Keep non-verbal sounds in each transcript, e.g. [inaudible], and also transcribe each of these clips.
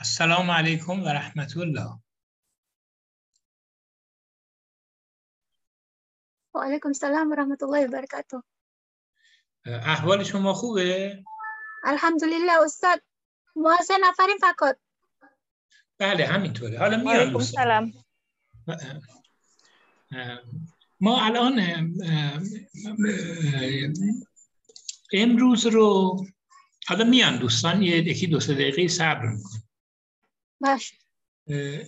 السلام علیکم و رحمت الله و علیکم السلام و رحمت الله و برکاته احوال شما خوبه؟ الحمدلله استاد ما سه نفریم فقط بله همینطوره حالا میان. سلام ما الان امروز رو حالا میان دوستان یه یکی دو سه دقیقه صبر میکن باش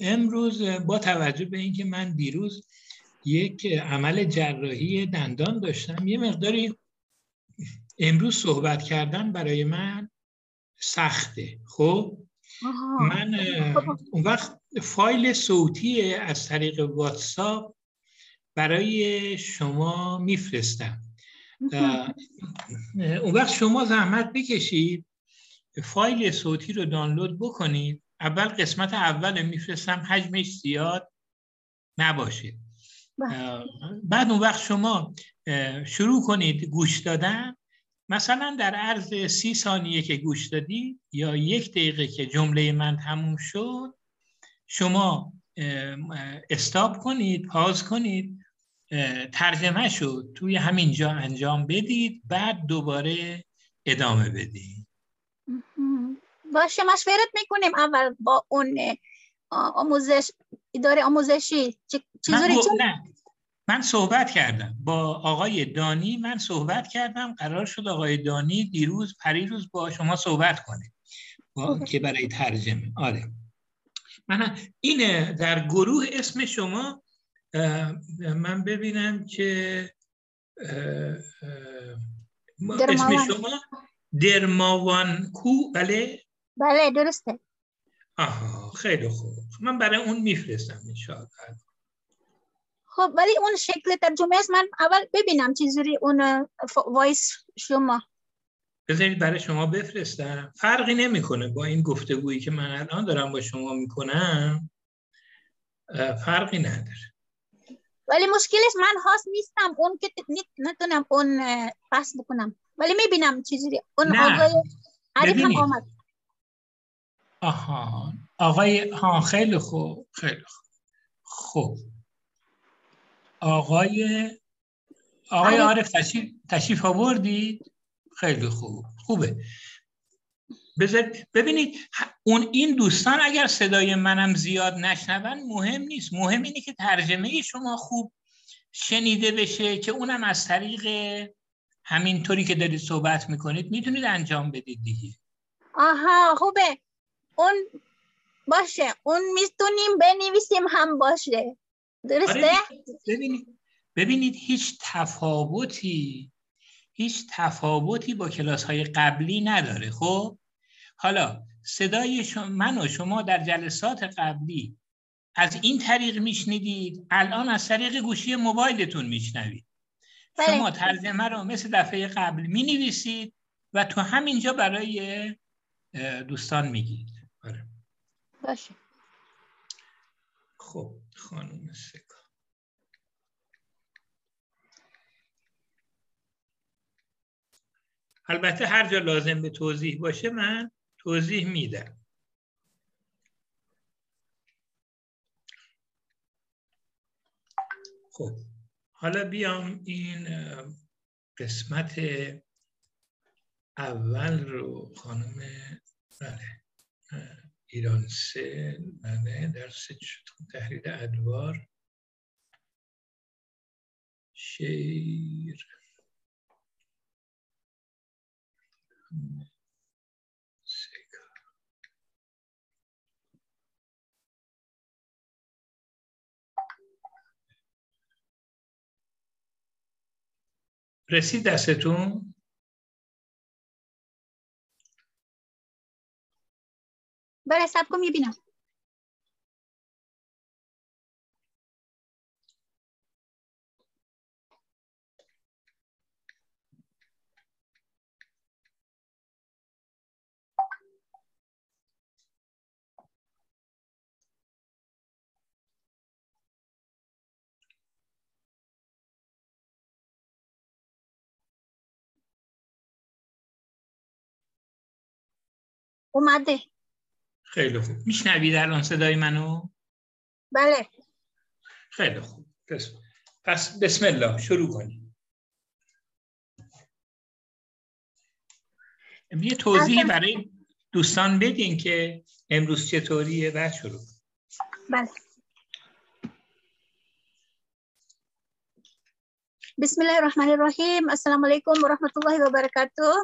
امروز با توجه به اینکه من دیروز یک عمل جراحی دندان داشتم یه مقداری امروز صحبت کردن برای من سخته. خب؟ آها. من اون وقت فایل صوتی از طریق واتساپ برای شما میفرستم. اون وقت شما زحمت بکشید فایل صوتی رو دانلود بکنید. اول قسمت اول میفرستم حجمش زیاد نباشه بله. بعد اون وقت شما شروع کنید گوش دادن مثلا در عرض سی ثانیه که گوش دادی یا یک دقیقه که جمله من تموم شد شما استاپ کنید پاز کنید ترجمه شد توی همینجا انجام بدید بعد دوباره ادامه بدید. باشه مشورت می‌کنیم. اول با اون آموزش اداره آموزشی. من, چیزوری چون نه. من صحبت کردم. با آقای دانی من صحبت کردم. قرار شد آقای دانی دیروز پریروز با شما صحبت کنه. با, که برای ترجمه. آره. من این در گروه اسم شما من ببینم که اسم. شما درماوان کو بله. بله درسته. آها خیلی خوب. من برای اون میفرستم انشاءالله. خب ولی اون شکل ترجمه است. من اول ببینم چیزوری اون وایس شما. بذارید برای شما بفرستم. فرقی نمی‌کنه با این گفتگویی که من الان دارم با شما می‌کنم. فرقی نداره. ولی مشکلش من هاست نیستم. اون که نتونم اون پس بکنم. ولی می‌بینم چیزوری اون. آقای عریف هم. آمد. آها. آقای ها خیلی خوب خیلی خوب. خب آقای آقای عارف. تشریف تشریف آوردید؟ خیلی خوب. خوبه. بذار ببینید اون این دوستان اگر صدای منم زیاد نشنون مهم نیست. مهم اینه که ترجمه شما خوب شنیده بشه که اونم از طریق همینطوری که دارید صحبت می‌کنید می‌تونید انجام بدید دیگه. آها خوبه. اون باشه. اون می‌تونیم بنویسیم هم باشه. درسته؟ آره ببینید ببینید هیچ تفاوتی هیچ تفاوتی با کلاس های قبلی نداره خب؟ حالا صدای شما من و شما در جلسات قبلی از این طریق میشنیدید الان از طریق گوشی موبایلتون میشنوید. بله. شما ترجمه رو مثل دفعه قبل می نویسید و تو همینجا برای دوستان میگید. آره. باشه. خب خانم سکا. البته هر جا لازم به توضیح باشه من توضیح میدم. خب حالا بیام این قسمت اول رو خانم بله. ایران سه بله درس تحلیل ادوار. شیر. رسید دستتون؟ बड़ा साहब को ये भी ना خیلی خوب. میشنوید الان صدای منو؟ بله. خیلی خوب. پس, پس بسم الله شروع کنیم. یه توضیح برای دوستان بدین که امروز چطوریه و شروع. بله. Bismillahirrahmanirrahim. Assalamualaikum warahmatullahi wabarakatuh.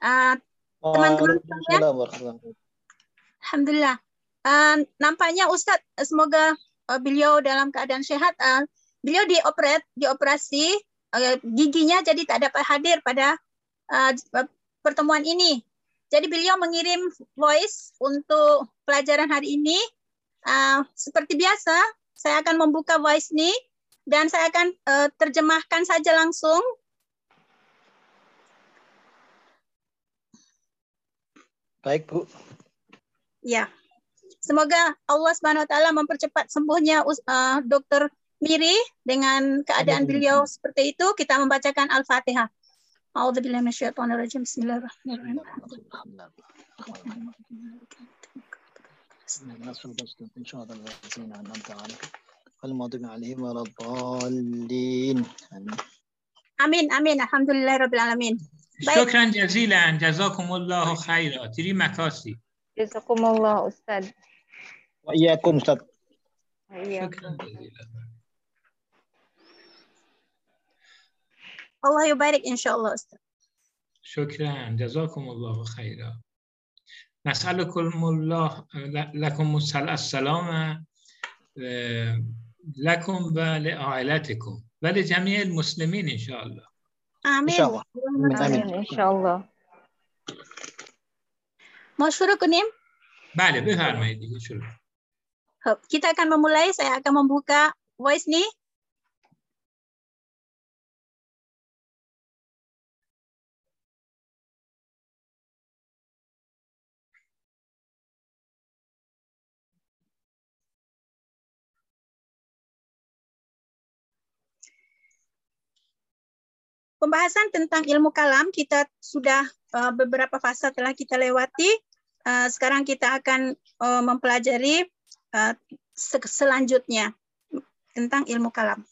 Uh, teman-teman Alhamdulillah. Uh, nampaknya Ustadz semoga uh, beliau dalam keadaan sehat. Uh, beliau dioperat, dioperasi uh, giginya jadi tak dapat hadir pada uh, pertemuan ini. Jadi beliau mengirim voice untuk pelajaran hari ini. Uh, seperti biasa, saya akan membuka voice ini dan saya akan uh, terjemahkan saja langsung. Baik, Bu. Ya. Semoga Allah Subhanahu wa taala mempercepat sembuhnya uh, eh, Dr. Miri dengan keadaan beliau seperti itu kita membacakan Al-Fatihah. A'udzubillahi minasyaitonirrajim. Bismillahirrahmanirrahim. Amin amin alhamdulillah rabbil alamin. Syukran jazilan jazakumullahu khairan. Terima kasih. جزاكم الله أستاذ. وإياكم أستاذ. الله يبارك إن شاء الله أستاذ. شكرا. جزاكم الله خيرا. نسألكم الله لكم السلام آه، لكم ولعائلتكم ولجميع المسلمين إن شاء الله. آمين. إن شاء الله, آمين. إن شاء الله. Mau suruh kunim? بله بفرمایید دیگه شروع Hup, Kita akan memulai. Saya akan membuka voice nih. Pembahasan tentang ilmu kalam kita sudah uh, beberapa fase telah kita lewati. Uh, sekarang kita akan uh, mempelajari uh, se- selanjutnya tentang ilmu kalam.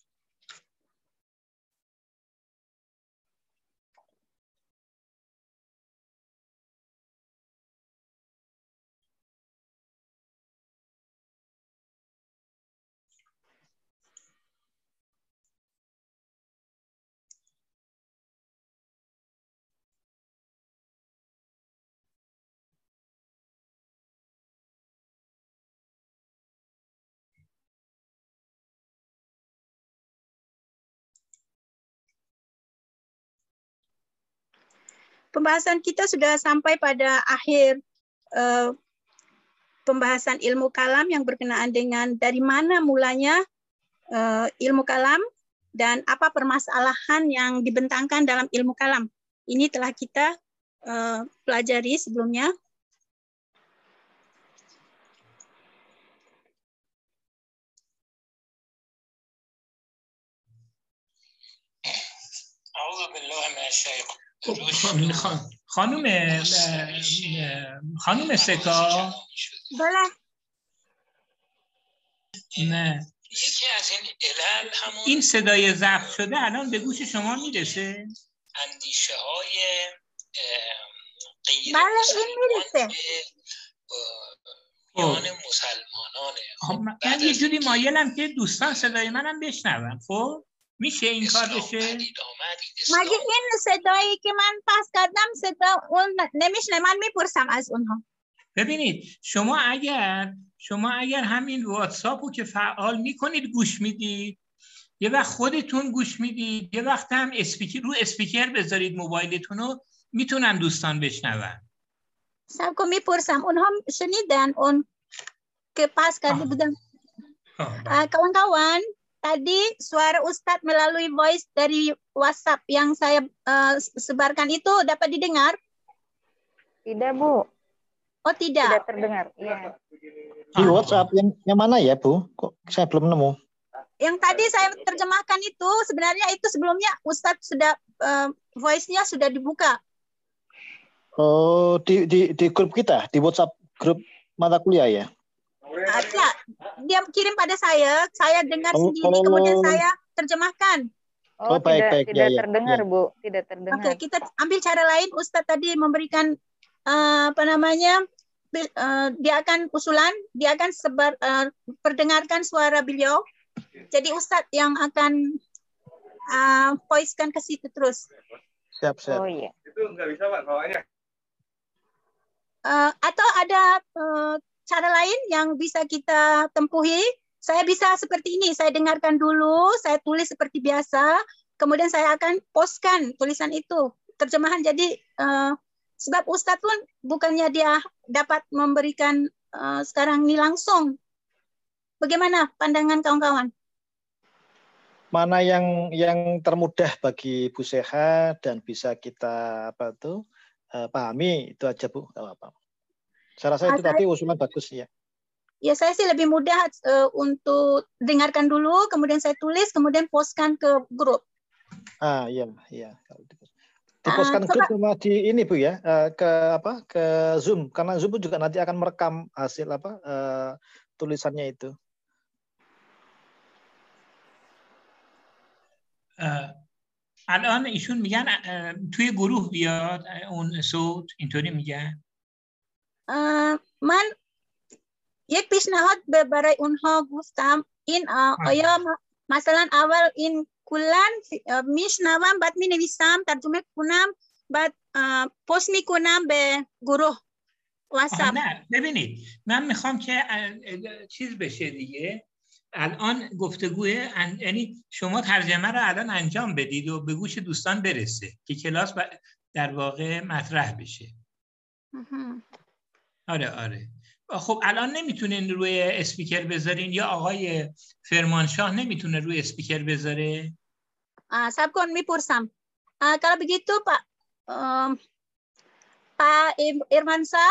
Pembahasan kita sudah sampai pada akhir eh, pembahasan ilmu kalam yang berkenaan dengan dari mana mulanya eh, ilmu kalam dan apa permasalahan yang dibentangkan dalam ilmu kalam. Ini telah kita eh, pelajari sebelumnya. أعوذ بالله من الشيطان خب، خان- خانم خانم سکا. نه. یکی از این علل همون این صدای ضبط شده الان به گوش شما می‌رسه. اندیشه های غیر بله، اه، میان مسلمانانه خب من یه جوری مایلم که دوستان صدای منم بشنون خب؟ میشه این کار بشه آمد این sedai که من pas kadam seda un نمیشنه من می‌پرسم از اونها. ببینید شما اگر شما اگر همین واتساپ رو که فعال می‌کنید گوش می‌دید. یه وقت خودتون گوش می‌دید. یه وقت هم اسپیکر رو اسپیکر بذارید موبایلتون رو می‌تونن دوستان بشنون. Saya aku می‌پرسم. اونها شنیدن؟ اون که آه، بله. "Ah, kawan-kawan tadi suara Ustadz melalui voice dari WhatsApp yang saya eh, sebarkan itu dapat didengar? Tidak, Bu. Oh Tidak tidak. terdengar. Iya. Di WhatsApp yang yang mana ya Bu? Kok saya belum nemu? Yang tadi saya terjemahkan itu sebenarnya itu sebelumnya Ustadz sudah eh, voice-nya sudah dibuka. Oh di di di grup kita di WhatsApp grup mata kuliah ya? Ada. Dia kirim pada saya, saya dengar Oh, sendiri, kemudian oh. saya terjemahkan. Oh, Oh, baik, tidak, baik. tidak Ya, ya, terdengar, ya. Bu. Tidak Oke, terdengar. kita ambil cara lain. Ustadz tadi memberikan eh, apa namanya? eh, dia akan usulan, dia akan sebar eh, perdengarkan suara beliau. Jadi Ustadz yang akan eh, voice-kan ke situ terus. Siap, siap. Oh iya. Eh, atau ada eh, cara lain yang bisa kita tempuhi? Saya bisa seperti ini, saya dengarkan dulu, saya tulis seperti biasa, kemudian saya akan postkan tulisan itu terjemahan. Jadi eh, sebab Ustadz pun bukannya dia dapat memberikan eh, sekarang ini langsung. Bagaimana pandangan kawan-kawan? Mana yang yang termudah bagi Bu Seha dan bisa kita apa tuh eh, pahami itu aja Bu, Nggak apa-apa. Saya rasa Ah, itu tadi usulan bagus ya. Ya saya sih lebih mudah eh, untuk dengarkan dulu, kemudian saya tulis, kemudian postkan ke grup. Ah iya iya. Kalau di- Dipostkan coba- grup sama di ini Bu ya eh, ke apa ke Zoom karena Zoom pun juga nanti akan merekam hasil apa eh, tulisannya itu. اه، الان ایشون میگن اه، توی گروه بیاد اه، اون صوت اینطوری میگن اه، من یک پیشنهاد برای اونها گفتم این آیا مثلا اول این کلا میشنوم بعد می نویسم ترجمه کنم بعد پست می‌کنم به گروه واتساپ نه ببینید من می‌خوام که چیز بشه دیگه الان گفتگوه یعنی شما ترجمه رو الان انجام بدید و به گوش دوستان برسه که کلاس در واقع مطرح بشه. آره آره. خب الان نمی‌تونین روی اسپیکر بذارین یا آقای فرمانشاه نمی‌تونه روی اسپیکر بذاره؟ سب کن می‌پرسم. کلا بگی تو پا, پا ارمانسا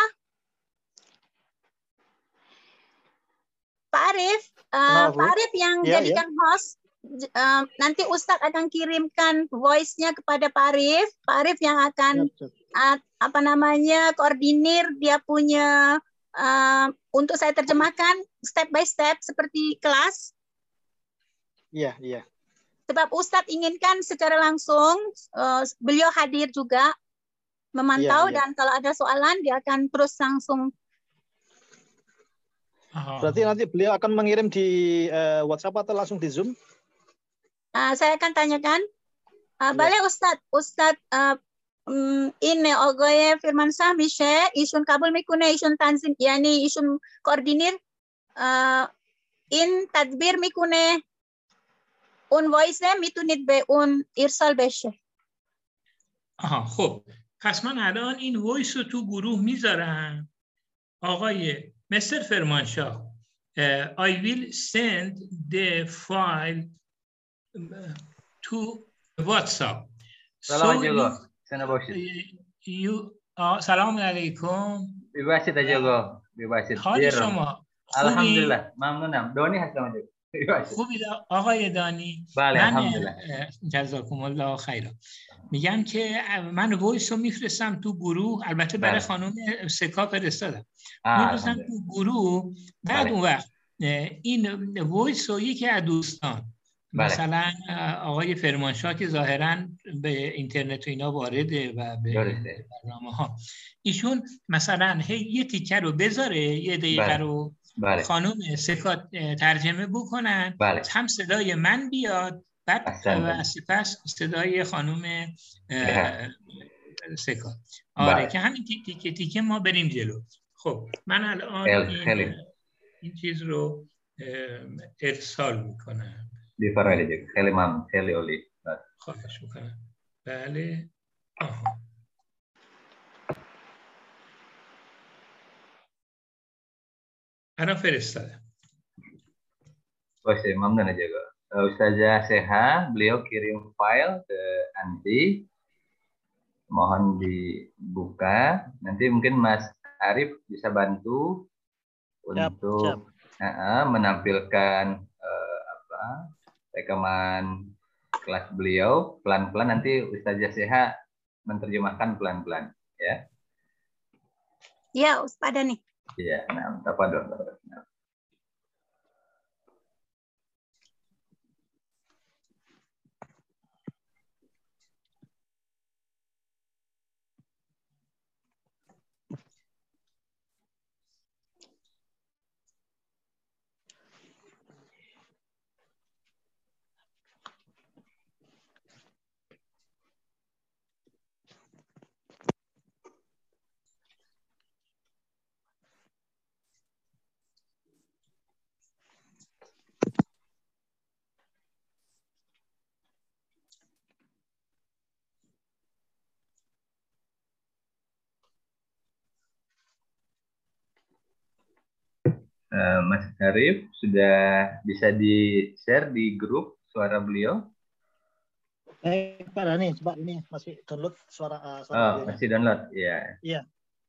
Pak Arif, uh, Pak Arif yang Eh, nanti Ustadz akan kirimkan voice-nya kepada Pak Arif. Pak Arif yang akan ya, uh, apa namanya koordinir dia punya uh, untuk saya terjemahkan step by step seperti kelas. Iya, iya. Sebab Ustadz inginkan secara langsung uh, beliau hadir juga memantau ya, dan kalau ada soalan dia akan terus langsung ah. Berarti nanti beliau akan mengirim di uh, WhatsApp atau langsung di Zoom? Eh, saya akan tanyakan. Eh, Boleh Ustadz, Ustadz eh, mm, ini ogoye firman sah mishe isun kabul mikune isun tanzim yani isun koordinir eh, in tadbir mikune un voice می‌تونید به اون ارسال بشه آها خب پس من الان این وایس رو تو گروه می‌ذارم آقای مستر فرمانشاه اه، I will send the file to WhatsApp سلام you- Sana باشید. you- سلام علیکم ببخشید آقا. ببخشید. حال. شما؟ الحمدلله. ممنونم. دونی هستم. ببخشید. خوبی آقای دانی بله من جزاکم الله خیرا میگم که من وایس رو میفرستم تو گروه البته برای بله. خانم سکا فرستادم میفرستم. تو گروه بعد بله. اون وقت این وایس رو یکی از دوستان بله. مثلا آقای فرمانشاه که ظاهرا به اینترنت و اینا وارده و به. برنامه ها ایشون مثلا هی یه تیکه رو بذاره یه دقیقه بله. رو بله. خانم سکات ترجمه بکنن بله. هم صدای من بیاد بعد. و سپس صدای خانم بله. سکات آره بله. که همین تیک تیکه تیکه ما بریم جلو خب من الان. این, این چیز رو ارسال می‌کنم Difaraj aja. Khali mam, khali oli. Bas. خواهش میکنم بله آها الان فرستادم Oke, mamnun aja kok. Eh, Ustazah Seha, beliau kirim file ke Anti. Mohon dibuka. Nanti mungkin Mas Arif bisa bantu Siap, untuk siap. eh, eh, menampilkan eh, apa rekaman kelas beliau pelan-pelan nanti Ustazah Seha menerjemahkan pelan-pelan ya. ya Ustadz nih Iya, nah, tafadhol. Nah. Eh, Mas Arif sudah bisa di-share di grup suara beliau? Eh, Pak Dani, coba ini masih download suara uh, suara Oh, beliaunya. masih download, ya. Iya.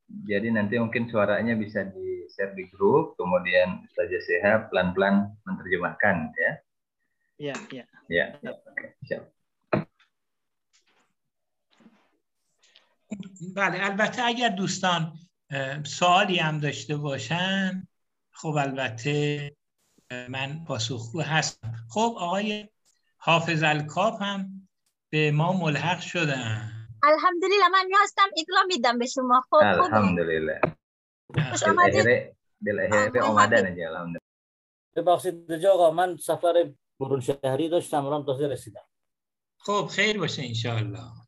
Jadi nanti mungkin suaranya bisa di-share di grup, kemudian Ustazah Seha pelan-pelan menerjemahkan, ya. Iya, iya. Ya, oke, siap. بله البته اگر دوستان اه، سوالی هم داشته باشن خب البته من پاسخگو هستم. خب آقای حافظ الکاف هم به ما ملحق شدن. Alhamdulillah من هستم اطلاع میدم به شما. خب Ramadan حافظ aja, alhamdulillah. ببخشید اینجا آقا من سفر برون شهری داشتم الان تازه رسیدم. خب خیر باشه انشاءالله.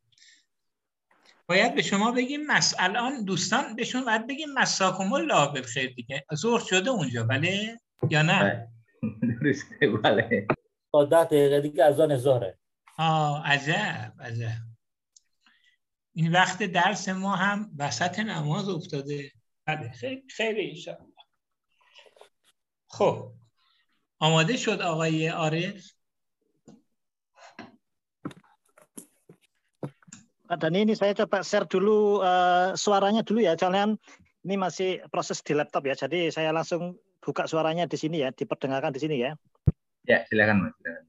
باید به شما بگیم مس الان دوستان بهشون باید بگیم مساکم الله بالخیر دیگه. ظهر شده اونجا بله؟ یا نه؟ Duriste, vale. تا ده دقیقه دیگه اذان ظهره. آه عجب عجب. این وقت درس ما هم وسط نماز افتاده. بله خیلی خیلی انشاءالله. خب آماده شد آقای عارف Pak Dani ini saya coba share dulu eh, suaranya dulu ya, jangan ini masih proses di laptop ya. Jadi saya langsung buka suaranya di sini ya, diperdengarkan di sini ya. Ya, silakan Mas. silakan.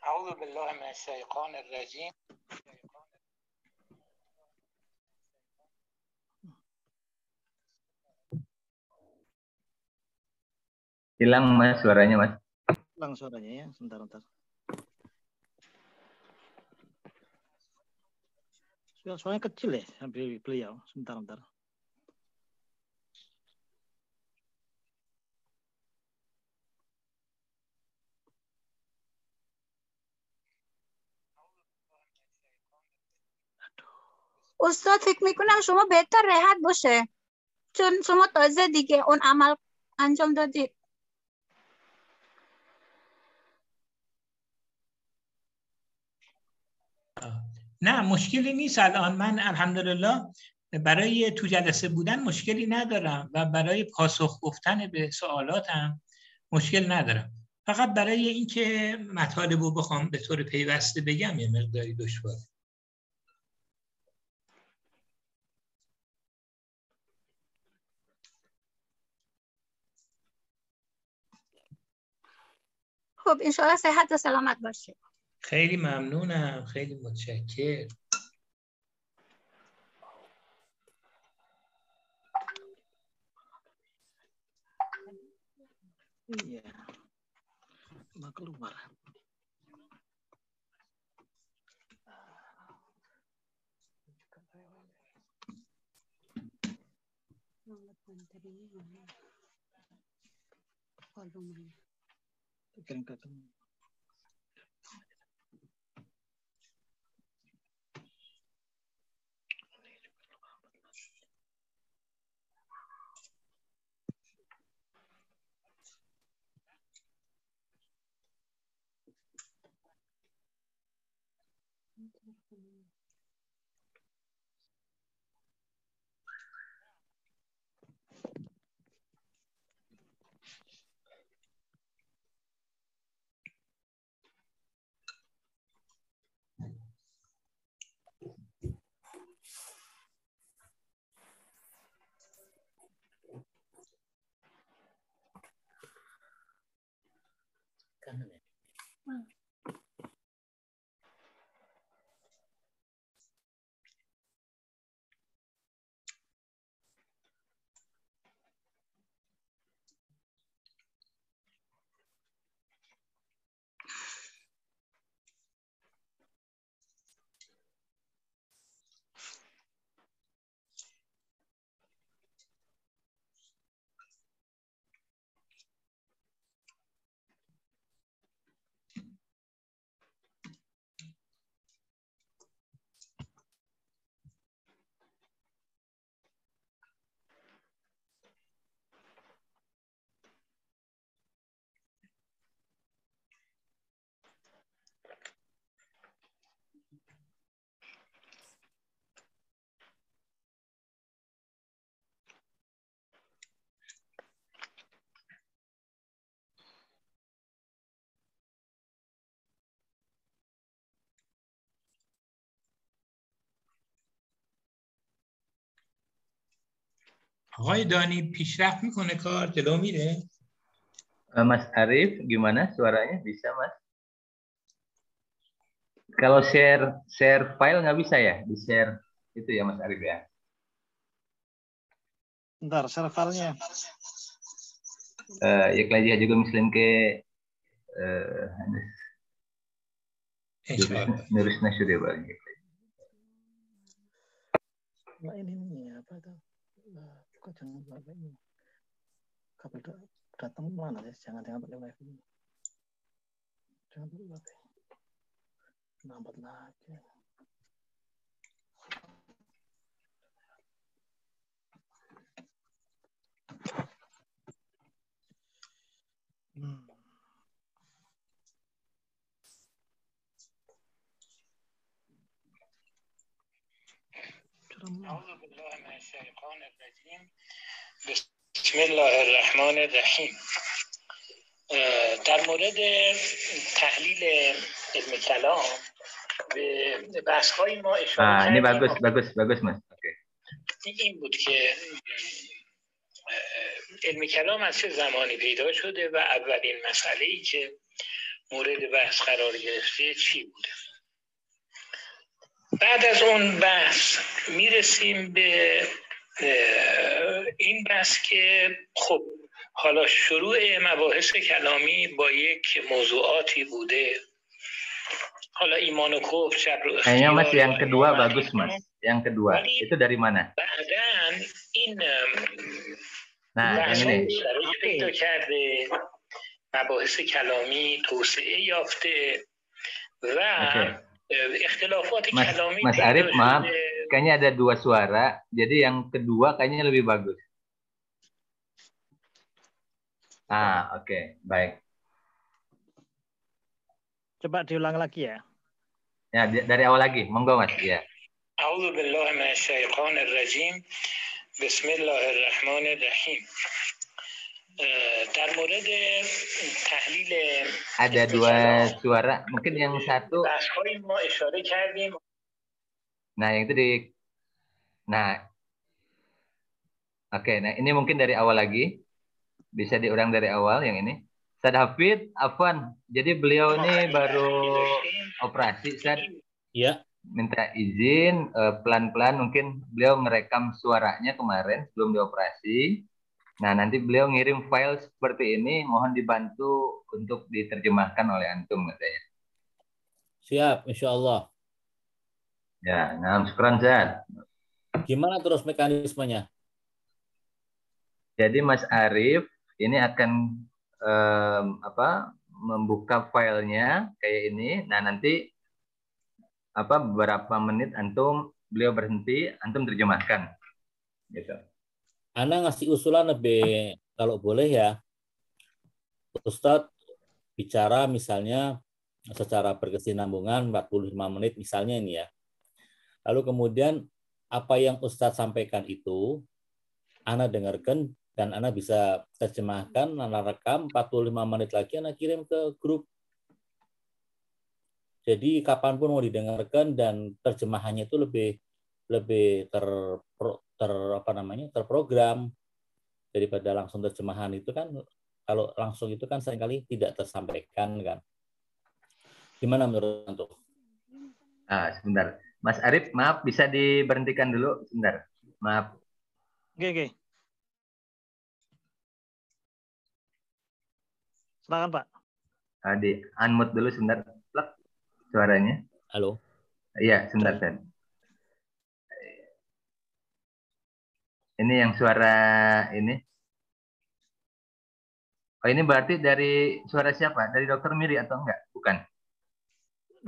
أعوذ بالله من الشيطان الرجيم Hilang Mas suaranya Mas. Ulang suaranya ya, sebentar, sebentar. Suara- Suaranya kecil ya, sambil beliau. Sebentar, sebentar. استاد فکر میکنم شما بهتر راحت باشه چون شما تازه دیگه اون عمل انجام دادید نه مشکلی نیست. الان من الحمدلله برای تو جلسه بودن مشکلی ندارم و برای پاسخ گفتن به سوالاتم مشکل ندارم. فقط برای اینکه مطالب رو بخوام به طور پیوسته بگم یه مقداری دشواره خب انشاءالله صحت و سلامت باشه. خیلی ممنونم خیلی متشکر Iya. Keluar. آقای دانی پیشرفت میکنه کار جلو میره Eh, Mas Arif, gimana suaranya? Bisa, Mas? Kalau share share file nggak bisa ya? Di share itu ya, Mas Arif ya? Bentar, servernya. Eh, ya kelajian juga muslim ke eh انشاءالله. nurus nasyuri bagi. Nah, ini nih apa itu? Kok jangan pakai ini. Kabel da- datang mana ya? Jangan jangan pakai wifi. Jangan pakai. Lambat lagi. بالله من بسم الله الرحمن الرحیم در مورد تحلیل علم کلام به بحث های ما اشاره ini کردیم. bagus, bagus, bagus, Mas. Oke. این بود که علم کلام از چه زمانی پیدا شده و اولین مسئله ای که مورد بحث قرار گرفته چی بوده بعد از اون بحث می‌رسیم به این بحث که خب حالا شروع مباحث کلامی با یک موضوعاتی بوده حالا ایمان و و Kayaknya Mas yang kedua bagus. Mas. Yang kedua. Itu dari mana? این ام، Nah, ini. کرده مباحث کلامی توسعه یافته و Mas- کلامی Mas پیدا Arif, maaf. شده. Kayaknya ada dua suara. Jadi yang kedua kayaknya lebih bagus. Ah, oke. Baik. Coba diulang lagi ya. Ya, di- dari awal lagi. Monggo, Mas. Ya. اعوذ بالله من الشیطان الرجیم بسم الله الرحمن الرحیم اه، در مورد تحلیل Ada dua suara. Mungkin yang satu بحث ما اشاره کردیم Nah, yang itu di Nah. Oke, nah ini mungkin dari awal lagi. Bisa diulang dari awal yang ini. Ustaz Hafid, Afwan. Jadi beliau ini baru operasi, Ustaz. Iya. Minta izin eh, pelan-pelan mungkin beliau merekam suaranya kemarin sebelum dioperasi. Nah, nanti beliau ngirim file seperti ini, mohon dibantu untuk diterjemahkan oleh antum katanya. Siap, insya Allah. Ya, nah, syukran, Ustaz. Gimana terus mekanismenya? Jadi Mas Arief ini akan em, apa membuka filenya kayak ini. Nah nanti apa beberapa menit antum beliau berhenti, antum terjemahkan. Gitu. Anda ngasih usulan lebih kalau boleh ya, Ustadz bicara misalnya secara berkesinambungan 45 menit misalnya ini ya. Lalu kemudian apa yang Ustadz sampaikan itu Anda dengarkan dan Anda bisa terjemahkan, Anda rekam 45 menit lagi Anda kirim ke grup. Jadi kapan pun mau didengarkan dan terjemahannya itu lebih lebih ter, ter apa namanya terprogram daripada langsung terjemahan itu kan kalau langsung itu kan sering kali tidak tersampaikan kan. Gimana menurut antum? Ah, sebentar. Mas Arief, maaf bisa diberhentikan dulu sebentar. Maaf. Oke, oke. Silakan, Pak. Ah, di unmute dulu sebentar. Plak, suaranya. Halo. Iya, sebentar. Ini yang suara ini. Oh, ini berarti dari suara siapa? Dari Dokter Miri atau enggak? Bukan.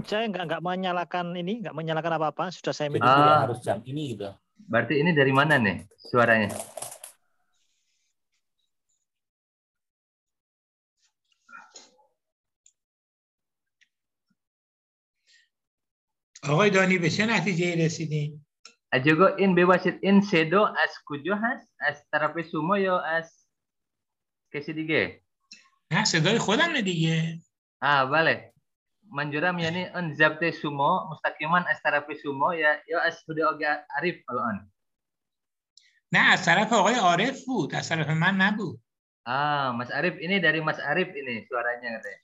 Saya nggak nggak menyalakan ini, nggak menyalakan apa-apa. Sudah saya Jadi minta. tidak Ah. harus jam ini gitu. Berarti ini dari mana nih suaranya? آقای دانی به چه نتیجه رسیدین؟ Ajogo in bewasit in sedo as kujohas as tarapi sumo yo as kesi dige. Ya sedo i khodam ne dige. Ah vale. Manjuram yani on zabte sumo mustaqiman as tarapi sumo ya yo as hudi oga arif kalau on. Nah as taraf oga arif bu, as taraf man nabu. Ah mas arif ini dari mas arif ini suaranya katanya.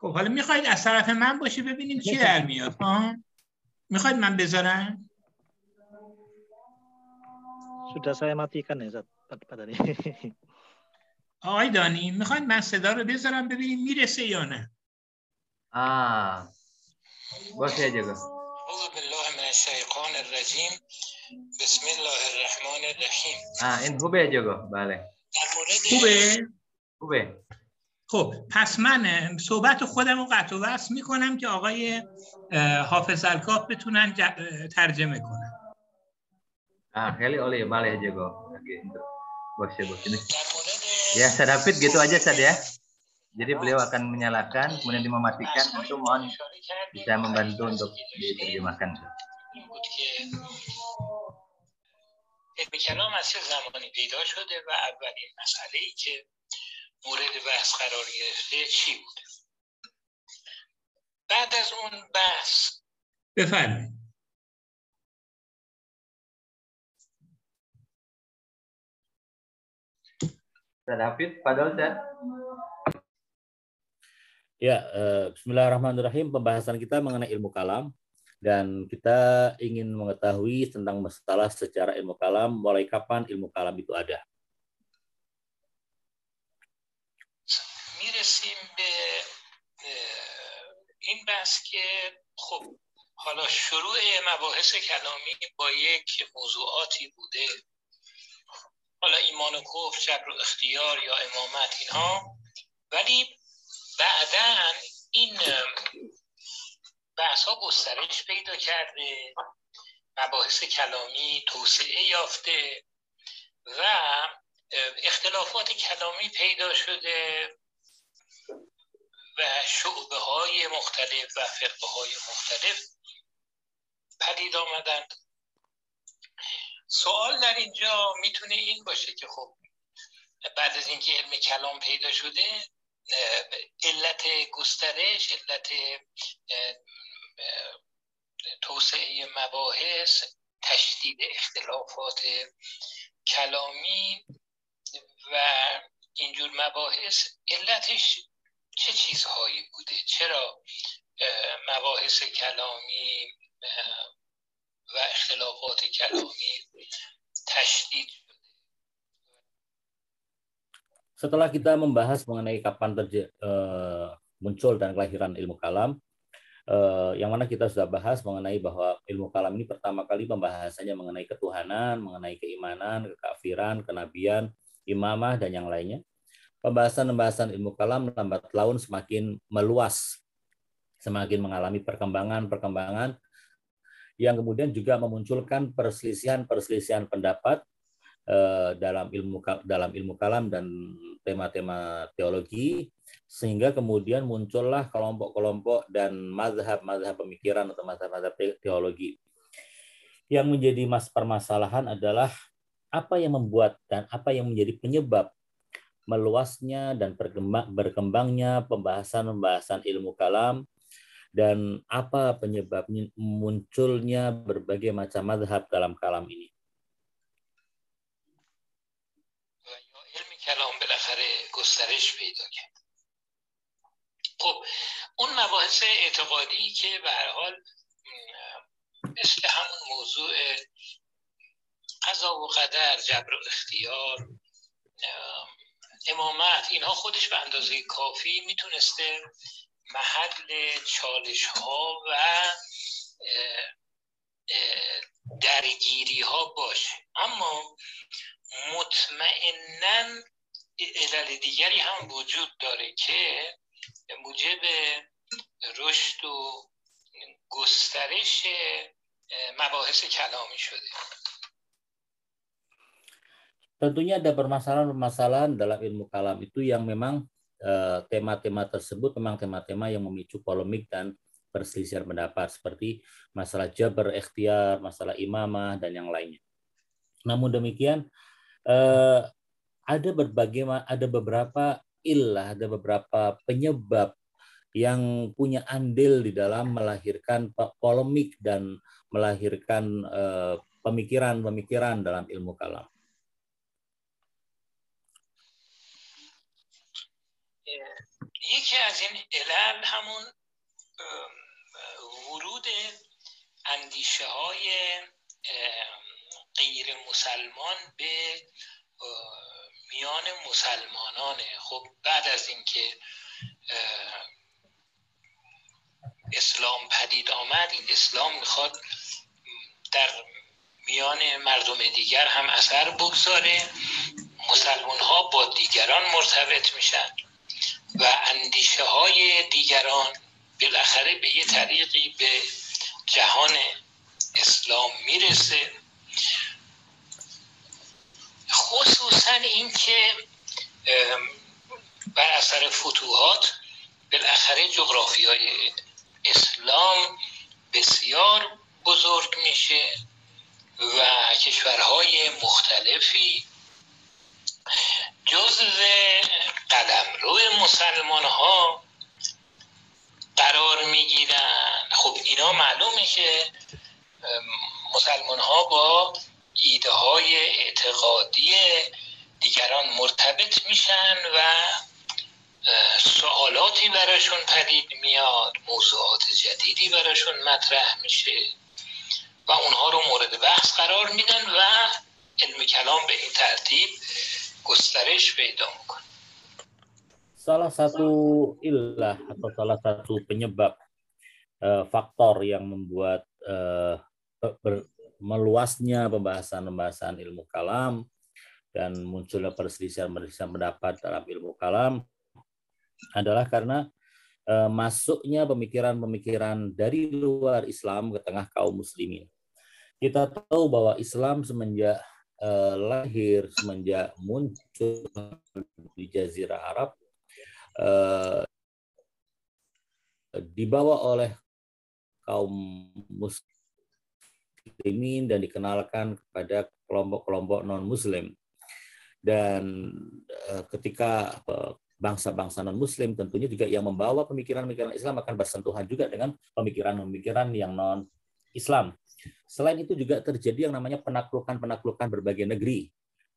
خب حالا می‌خواید از طرف من باشه ببینیم چی در میاد ها می‌خواید من بذارم Sudah saya matikan ya, Zat. Pak Pak tadi. آقای دانی می‌خواید من صدا رو بذارم ببینیم می‌رسه یا نه Ah, bos ya juga. اعوذ بالله من الشیطان الرجیم بسم الله الرحمن الرحیم Ah, in hube juga, bale. در مورد خوبه Hube. خب پس من صحبت خودم رو قطع و وصل می‌کنم که آقای حافظ الکاف بتونن ترجمه کنن Ah, Heli Oli, bale juga. Oke, untuk bos ya bos ini. در مورد Ya, Sad David gitu aja Sad ya. Jadi beliau akan menyalakan, kemudian dia mematikan. Tentu mohon اشاره کردیم bisa membantu untuk diterjemahkan. این بود که علم کلام از چه زمانی پیدا شده و اولین مسئله ای که مورد بحث قرار گرفته چی بوده بعد از اون بحث بفرمایید Sad David, padahal Sad. Ya, eh, Bismillahirrahmanirrahim. Pembahasan kita mengenai ilmu kalam dan kita ingin mengetahui tentang masalah secara ilmu kalam, mulai kapan ilmu kalam itu ada. میرسیم به اه، این بحث که خب حالا شروع مباحث کلامی با یک موضوعاتی بوده حالا ایمان و کفر جبر و اختیار یا امامت اینها. ولی بعدا این بحث ها گسترش پیدا کرده مباحث کلامی توسعه یافته و اختلافات کلامی پیدا شده و شعبه های مختلف و فرقه های مختلف پدید آمدند. سوال در اینجا می‌تونه این باشه که خب بعد از اینکه علم کلام پیدا شده علت گسترش علت توسعه مباحث تشدید اختلافات کلامی و اینجور مباحث علتش چه چیزهایی بوده؟ چرا مباحث کلامی و اختلافات کلامی تشدید شده Setelah kita membahas mengenai kapan terje- eh, muncul dan kelahiran ilmu kalam, eh, yang mana kita sudah bahas mengenai bahwa ilmu kalam ini pertama kali pembahasannya mengenai ketuhanan, mengenai keimanan, kekafiran, kenabian, imamah, dan yang lainnya. Pembahasan-pembahasan ilmu kalam lambat laun semakin meluas, semakin mengalami perkembangan-perkembangan yang kemudian juga memunculkan perselisihan-perselisihan pendapat eh, dalam ilmu dalam ilmu kalam dan tema-tema teologi sehingga kemudian muncullah kelompok-kelompok dan mazhab-mazhab pemikiran atau mazhab-mazhab te- teologi. Yang menjadi mas permasalahan adalah apa yang membuat dan apa yang menjadi penyebab meluasnya dan berkembang, berkembangnya pembahasan-pembahasan ilmu kalam dan apa penyebab munculnya berbagai macam mazhab dalam kalam ini. گسترش پیدا کرد خب اون مباحث اعتقادی که به هر حال مثل همون موضوع قضا و قدر جبر و اختیار ام، امامت اینها خودش به اندازه کافی می‌تونسته محل چالش ها و درگیری ها باشه. اما مطمئنا علل دیگری هم وجود داره که موجب رشد و گسترش مباحث کلامی شده. Tentunya ada permasalahan-permasalahan dalam ilmu kalam itu yang memang tema-tema tersebut memang tema-tema yang memicu polemik dan perselisihan pendapat seperti masalah jabar ikhtiar, masalah imamah dan yang lainnya. Namun demikian eh, ada berbagai ada beberapa ilah, ada beberapa penyebab yang punya andil di dalam melahirkan po- polemik dan melahirkan eh, pemikiran-pemikiran dalam ilmu kalam. یکی از این علل همون ورود اندیشه های غیر مسلمان به میان مسلمانانه. خب بعد از اینکه اسلام پدید آمد این اسلام می‌خواد در میان مردم دیگر هم اثر بگذاره. مسلمان ها با دیگران مرتبط میشن. و اندیشه های دیگران بالاخره به یه طریقی به جهان اسلام می‌رسه. خصوصا اینکه بر اثر فتوحات بالاخره جغرافی های اسلام بسیار بزرگ میشه و کشورهای مختلفی جزو روی مسلمان ها قرار می‌گیرن. خب اینا معلومه که مسلمان ها با ایده های اعتقادی دیگران مرتبط میشن و سوالاتی براشون پدید میاد موضوعات جدیدی براشون مطرح میشه و اونها رو مورد بحث قرار میدن و علم کلام به این ترتیب گسترش پیدا میکنه salah satu ilah atau salah satu penyebab uh, faktor yang membuat uh, ber, meluasnya pembahasan-pembahasan ilmu kalam dan munculnya perselisihan-perselisihan pendapat dalam ilmu kalam adalah karena uh, masuknya pemikiran-pemikiran dari luar Islam ke tengah kaum muslimin. Kita tahu bahwa Islam semenjak uh, lahir, semenjak muncul di Jazirah Arab Eh, dibawa oleh kaum muslimin dan dikenalkan kepada kelompok-kelompok non-muslim. Dan uh, ketika uh, bangsa-bangsa non-muslim tentunya juga yang membawa pemikiran-pemikiran Islam akan bersentuhan juga dengan pemikiran-pemikiran yang non-Islam. Selain itu juga terjadi yang namanya penaklukan-penaklukan berbagai negeri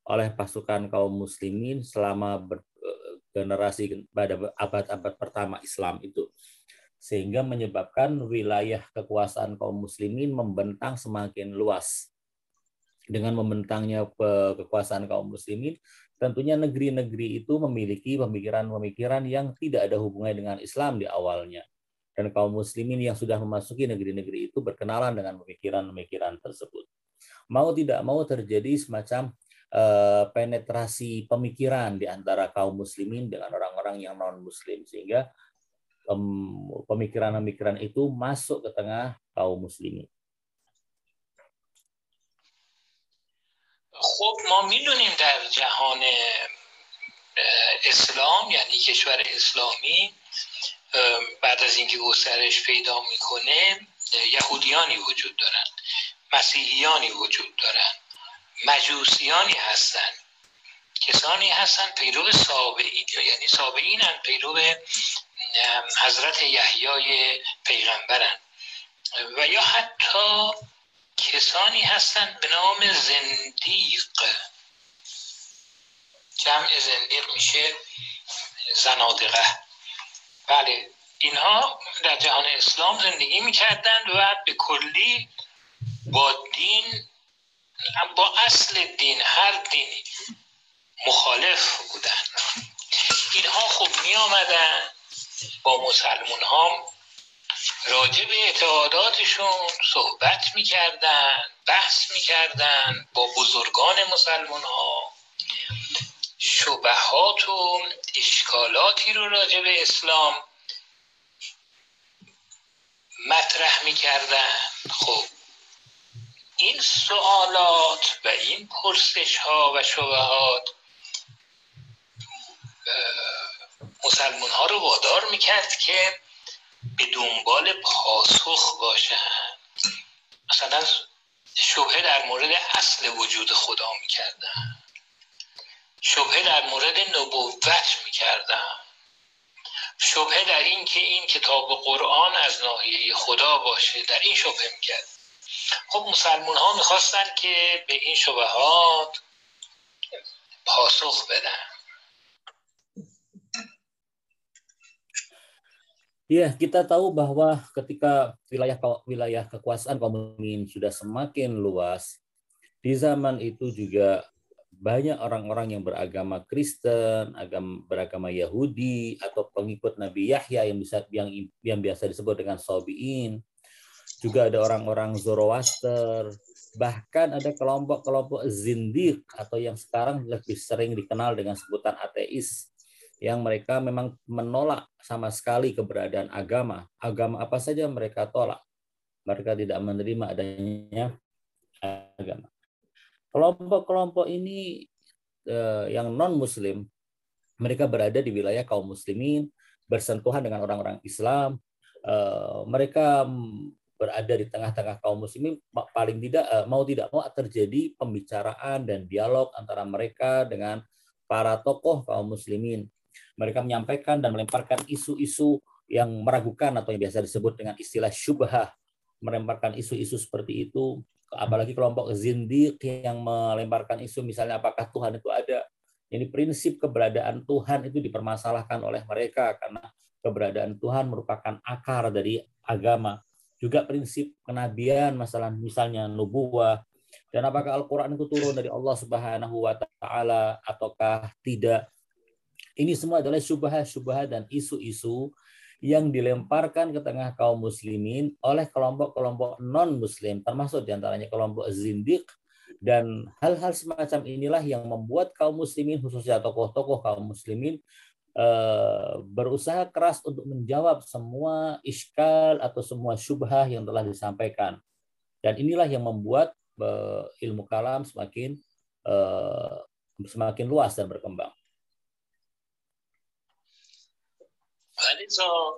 oleh pasukan kaum muslimin selama ber, generasi pada abad-abad pertama Islam itu. Sehingga menyebabkan wilayah kekuasaan kaum muslimin membentang semakin luas. Dengan membentangnya kekuasaan kaum muslimin tentunya negeri-negeri itu memiliki pemikiran-pemikiran yang tidak ada hubungannya dengan Islam di awalnya dan kaum muslimin yang sudah memasuki negeri-negeri itu berkenalan dengan pemikiran-pemikiran tersebut mau tidak mau terjadi semacam Eh, penetrasi pemikiran di antara kaum muslimin dengan orang-orang yang non muslim sehingga pemikiran-pemikiran itu masuk ke tengah kaum muslimin. خب ما میدونیم در جهان اسلام یعنی کشور اسلامی بعد از اینکه گسترش پیدا می‌کنه یهودیانی وجود دارند مسیحیانی وجود دارند مجوسیانی هستند کسانی هستند پیرو سابعین یعنی سابعین هم پیرو حضرت یحیای پیغمبرن. و یا حتی کسانی هستند به نام زندیق. جمع زندیق میشه زنادقه. بله. اینها در جهان اسلام زندگی می‌کردند و به کلی با دین با اصل دین هر دینی مخالف بودن اینها خوب می آمدن با مسلمون ها راجع به اعتقاداتشون صحبت می‌کردن بحث می‌کردن با بزرگان مسلمان ها شبهات و اشکالاتی رو راجع به اسلام مطرح می‌کردن. خب این سوالات و این پرسش ها و شبهات مسلمان ها رو وادار می‌کرد که به دنبال پاسخ باشن. مثلا شبهه در مورد اصل وجود خدا می‌کردن. شبهه در مورد نبوت می‌کردن شبهه در این که این کتاب قرآن از ناحیه خدا باشه در این شبهه می‌کرد. خب مسلمون ها می‌خواستن که به این شبهات پاسخ بدن. Iya, kita tahu bahwa ketika wilayah wilayah kekuasaan kaum muslimin sudah semakin luas, di zaman itu juga banyak orang-orang yang beragama Kristen, agama beragama Yahudi atau pengikut Nabi Yahya yang bisa yang yang biasa disebut dengan Sobiin. Juga ada orang-orang Zoroaster, bahkan ada kelompok-kelompok zindik atau yang sekarang lebih sering dikenal dengan sebutan ateis yang mereka memang menolak sama sekali keberadaan agama. Agama apa saja mereka tolak. Mereka tidak menerima adanya agama. Kelompok-kelompok ini eh, yang non-muslim, mereka berada di wilayah kaum muslimin, bersentuhan dengan orang-orang Islam. Eh, mereka berada di tengah-tengah kaum muslimin, paling tidak eh, mau tidak mau terjadi pembicaraan dan dialog antara mereka dengan para tokoh kaum muslimin mereka menyampaikan dan melemparkan isu-isu yang meragukan atau yang biasa disebut dengan istilah syubhah, melemparkan isu-isu seperti itu, apalagi kelompok zindiq yang melemparkan isu misalnya apakah Tuhan itu ada. Ini prinsip keberadaan Tuhan itu dipermasalahkan oleh mereka karena keberadaan Tuhan merupakan akar dari agama. Juga prinsip kenabian, masalah misalnya nubuah, dan apakah Al-Quran itu turun dari Allah Subhanahu wa Ta'ala ataukah tidak ini semua adalah syubhat-syubhat dan isu-isu yang dilemparkan ke tengah kaum muslimin oleh kelompok-kelompok non-muslim, termasuk di antaranya kelompok zindik, dan hal-hal semacam inilah yang membuat kaum muslimin, khususnya tokoh-tokoh kaum muslimin, eh, berusaha keras untuk menjawab semua iskal atau semua syubhah yang telah disampaikan. Dan inilah yang membuat eh, ilmu kalam semakin eh, semakin luas dan berkembang. ولذا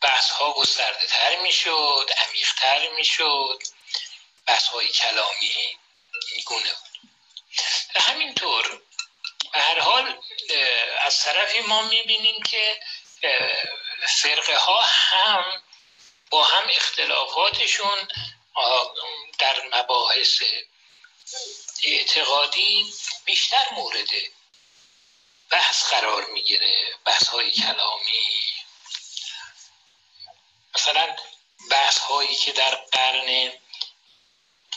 بحث ها گسترده تر می شد عمیق تر می شد بحث های کلامی گونه بود همینطور به هر حال از طرفی ما می بینیم که فرقه ها هم با هم اختلافاتشون در مباحث اعتقادی بیشتر مورده. بحث قرار می‌گیره بحث های کلامی. مثلا بحث هایی که در قرن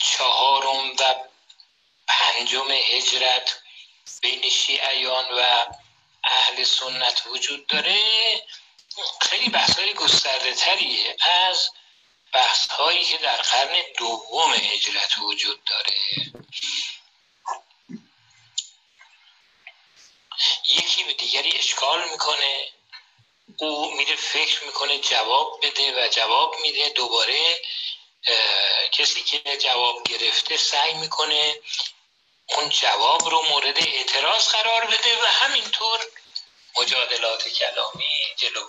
چهارم و پنجم هجرت بین شیعیان و اهل سنت وجود داره خیلی بحث های گسترده تریه از بحث هایی که در قرن دوم هجرت وجود داره یکی به دیگری اشکال می‌کنه. او میره فکر می‌کنه جواب بده و جواب میده. دوباره کسی که جواب گرفته سعی می‌کنه اون جواب رو مورد اعتراض قرار بده و همینطور مجادلات کلامی جلو.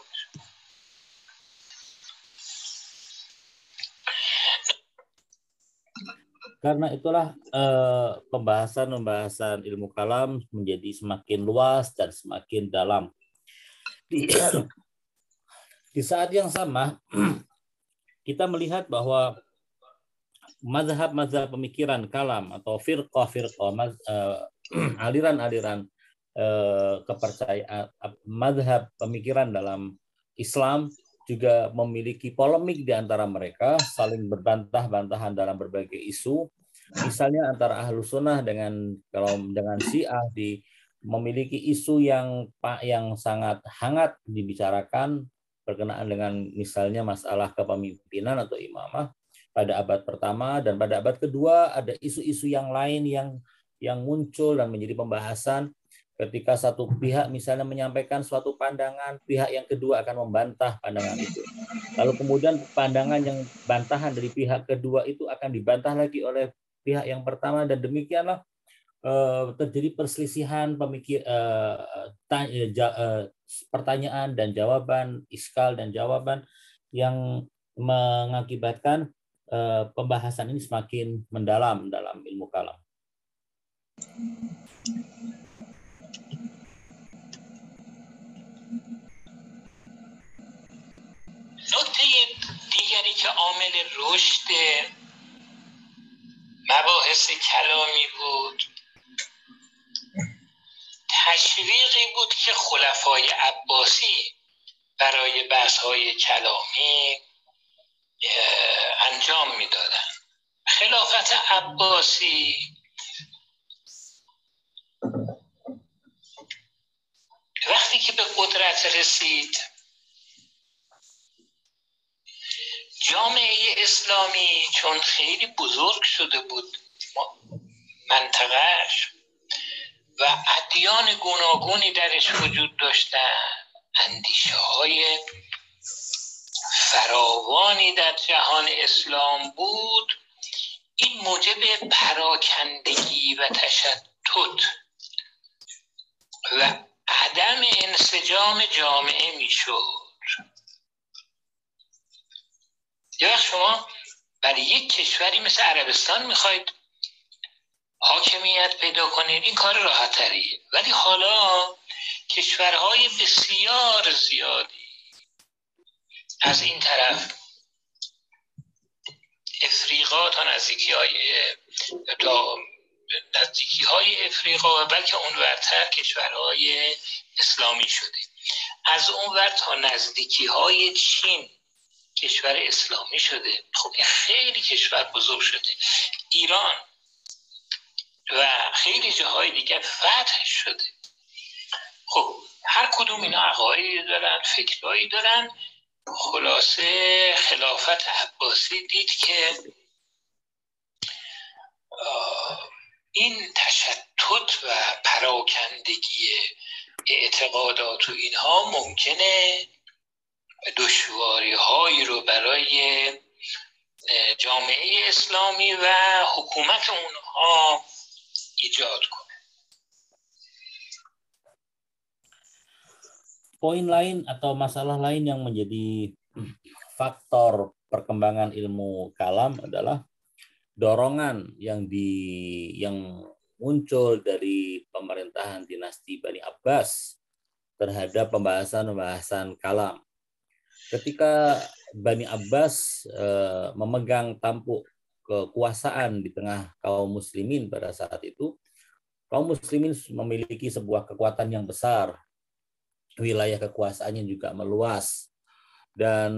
Karena itulah eh, pembahasan-pembahasan ilmu kalam menjadi semakin luas dan semakin dalam. Di, di saat yang sama, [clears throat] kita melihat bahwa mazhab-mazhab pemikiran kalam atau firqah-firqah, eh, [clears throat] aliran-aliran eh, kepercayaan, mazhab pemikiran dalam Islam juga memiliki polemik di antara mereka, saling berbantah-bantahan dalam berbagai isu. Misalnya antara ahlu sunnah dengan kalau dengan syiah di memiliki isu yang pak yang sangat hangat dibicarakan berkenaan dengan misalnya masalah kepemimpinan atau imamah pada abad pertama dan pada abad kedua ada isu-isu yang lain yang yang muncul dan menjadi pembahasan Ketika satu pihak misalnya menyampaikan suatu pandangan, pihak yang kedua akan membantah pandangan itu. Lalu kemudian pandangan yang bantahan dari pihak kedua itu akan dibantah lagi oleh pihak yang pertama dan demikianlah uh, terjadi perselisihan pemikir tanya, uh, pertanyaan dan jawaban, iskal dan jawaban yang mengakibatkan pembahasan ini semakin mendalam dalam ilmu kalam. نکته دیگری که عامل رشد مباحث کلامی بود تشویقی بود که خلفای عباسی برای بحث های کلامی انجام می‌دادن. خلافت عباسی وقتی که به قدرت رسید جامعه اسلامی چون خیلی بزرگ شده بود منطقهش و ادیان گوناگونی درش وجود داشتن. اندیشه های فراوانی در جهان اسلام بود. این موجب پراکندگی و تشتت و عدم انسجام جامعه می‌شد. وقت شما برای یک کشوری مثل عربستان می‌خواید حاکمیت پیدا کنید این کار راحت تریه ولی حالا کشورهای بسیار زیادی از این طرف افریقا تا نزدیکی های تا نزدیکی های افریقا و بلکه اونورتر کشورهای اسلامی شده. از اونور تا نزدیکی های چین کشور اسلامی شده. خب خیلی کشور بزرگ شده. ایران و خیلی جاهای دیگه فتح شده. خب هر کدوم اینا عقایدی دارن فکرهایی دارن. خلاصه خلافت عباسی دید که این تشتت و پراکندگی اعتقادات و اینها ممکنه. دشواری هایی رو برای جامعه اسلامی و حکومت اونها ایجاد کنه poin lain atau masalah lain yang menjadi faktor perkembangan ilmu kalam adalah dorongan yang di yang muncul dari pemerintahan dinasti Bani Abbas terhadap pembahasan-pembahasan kalam. Ketika Bani Abbas eh, memegang tampuk kekuasaan di tengah kaum muslimin pada saat itu, kaum muslimin memiliki sebuah kekuatan yang besar. Wilayah kekuasaannya juga meluas. Dan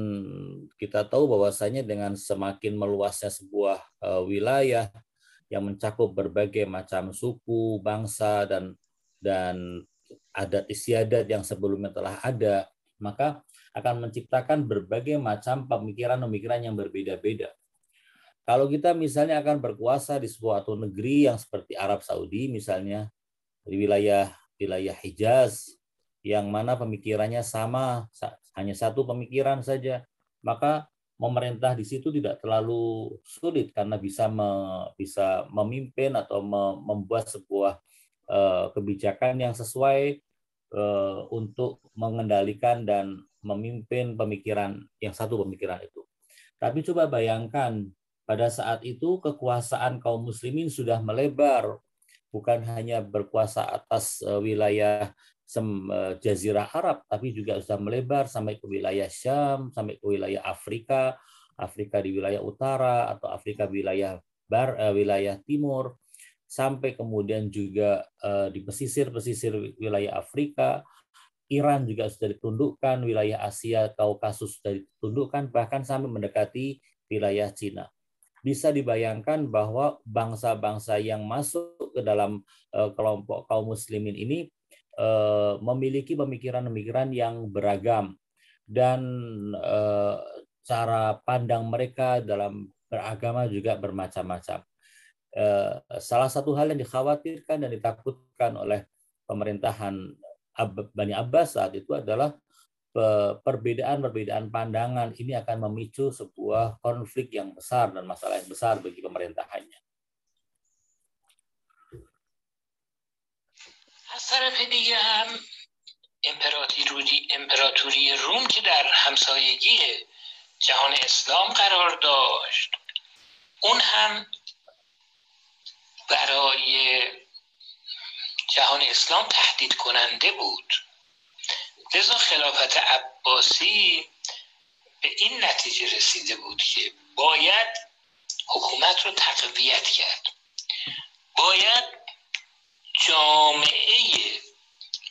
kita tahu bahwasanya dengan semakin meluasnya sebuah uh, wilayah yang mencakup berbagai macam suku, bangsa dan dan adat istiadat yang sebelumnya telah ada, maka akan menciptakan berbagai macam pemikiran-pemikiran yang berbeda-beda. Kalau kita misalnya akan berkuasa di suatu negeri yang seperti Arab Saudi misalnya di wilayah wilayah Hijaz yang mana pemikirannya sama, hanya satu pemikiran saja, maka memerintah di situ tidak terlalu sulit karena bisa me, bisa memimpin atau me, membuat sebuah uh, kebijakan yang sesuai uh, untuk mengendalikan dan memimpin pemikiran yang satu pemikiran itu. Tapi coba bayangkan pada saat itu kekuasaan kaum muslimin sudah melebar. Bukan hanya berkuasa atas uh, wilayah Eh, Jazirah Arab, tapi juga sudah melebar sampai ke wilayah Syam, sampai ke wilayah Afrika, Afrika di wilayah utara atau Afrika wilayah bar, uh, wilayah timur, sampai kemudian juga di pesisir-pesisir wilayah Afrika, Iran juga sudah ditundukkan, wilayah Asia, Kaukasus sudah ditundukkan, bahkan sampai mendekati wilayah Cina. Bisa dibayangkan bahwa bangsa-bangsa yang masuk ke dalam uh, kelompok kaum muslimin ini Eh, memiliki pemikiran-pemikiran yang beragam dan eh, cara pandang mereka dalam beragama juga bermacam-macam. Eh, salah satu hal yang dikhawatirkan dan ditakutkan oleh pemerintahan Bani Abbas saat itu adalah perbedaan-perbedaan pandangan ini akan memicu sebuah konflik yang besar dan masalah yang besar bagi pemerintahannya. از طرف دیگه هم امپراتوری, امپراتوری روم که در همسایگی جهان اسلام قرار داشت اون هم برای جهان اسلام تهدید کننده بود. لذا خلافت عباسی به این نتیجه رسیده بود که باید حکومت رو تقویت کرد. باید جامعه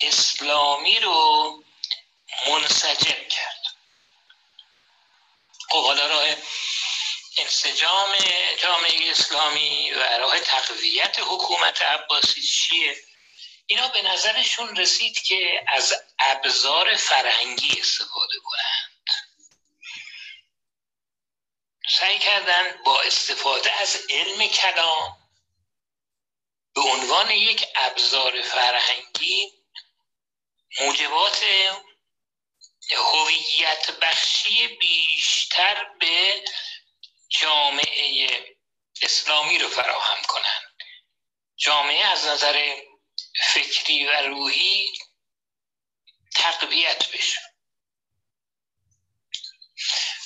اسلامی رو منسجم کرد. خب راه انسجام جامعه اسلامی و راه تقویت حکومت عباسی چیه؟ اینا به نظرشون رسید که از ابزار فرهنگی استفاده کنند. سعی کردن با استفاده از علم کلام به عنوان یک ابزار فرهنگی موجبات هویت بخشی بیشتر به جامعه اسلامی رو فراهم کنند. جامعه از نظر فکری و روحی تقویت بشه.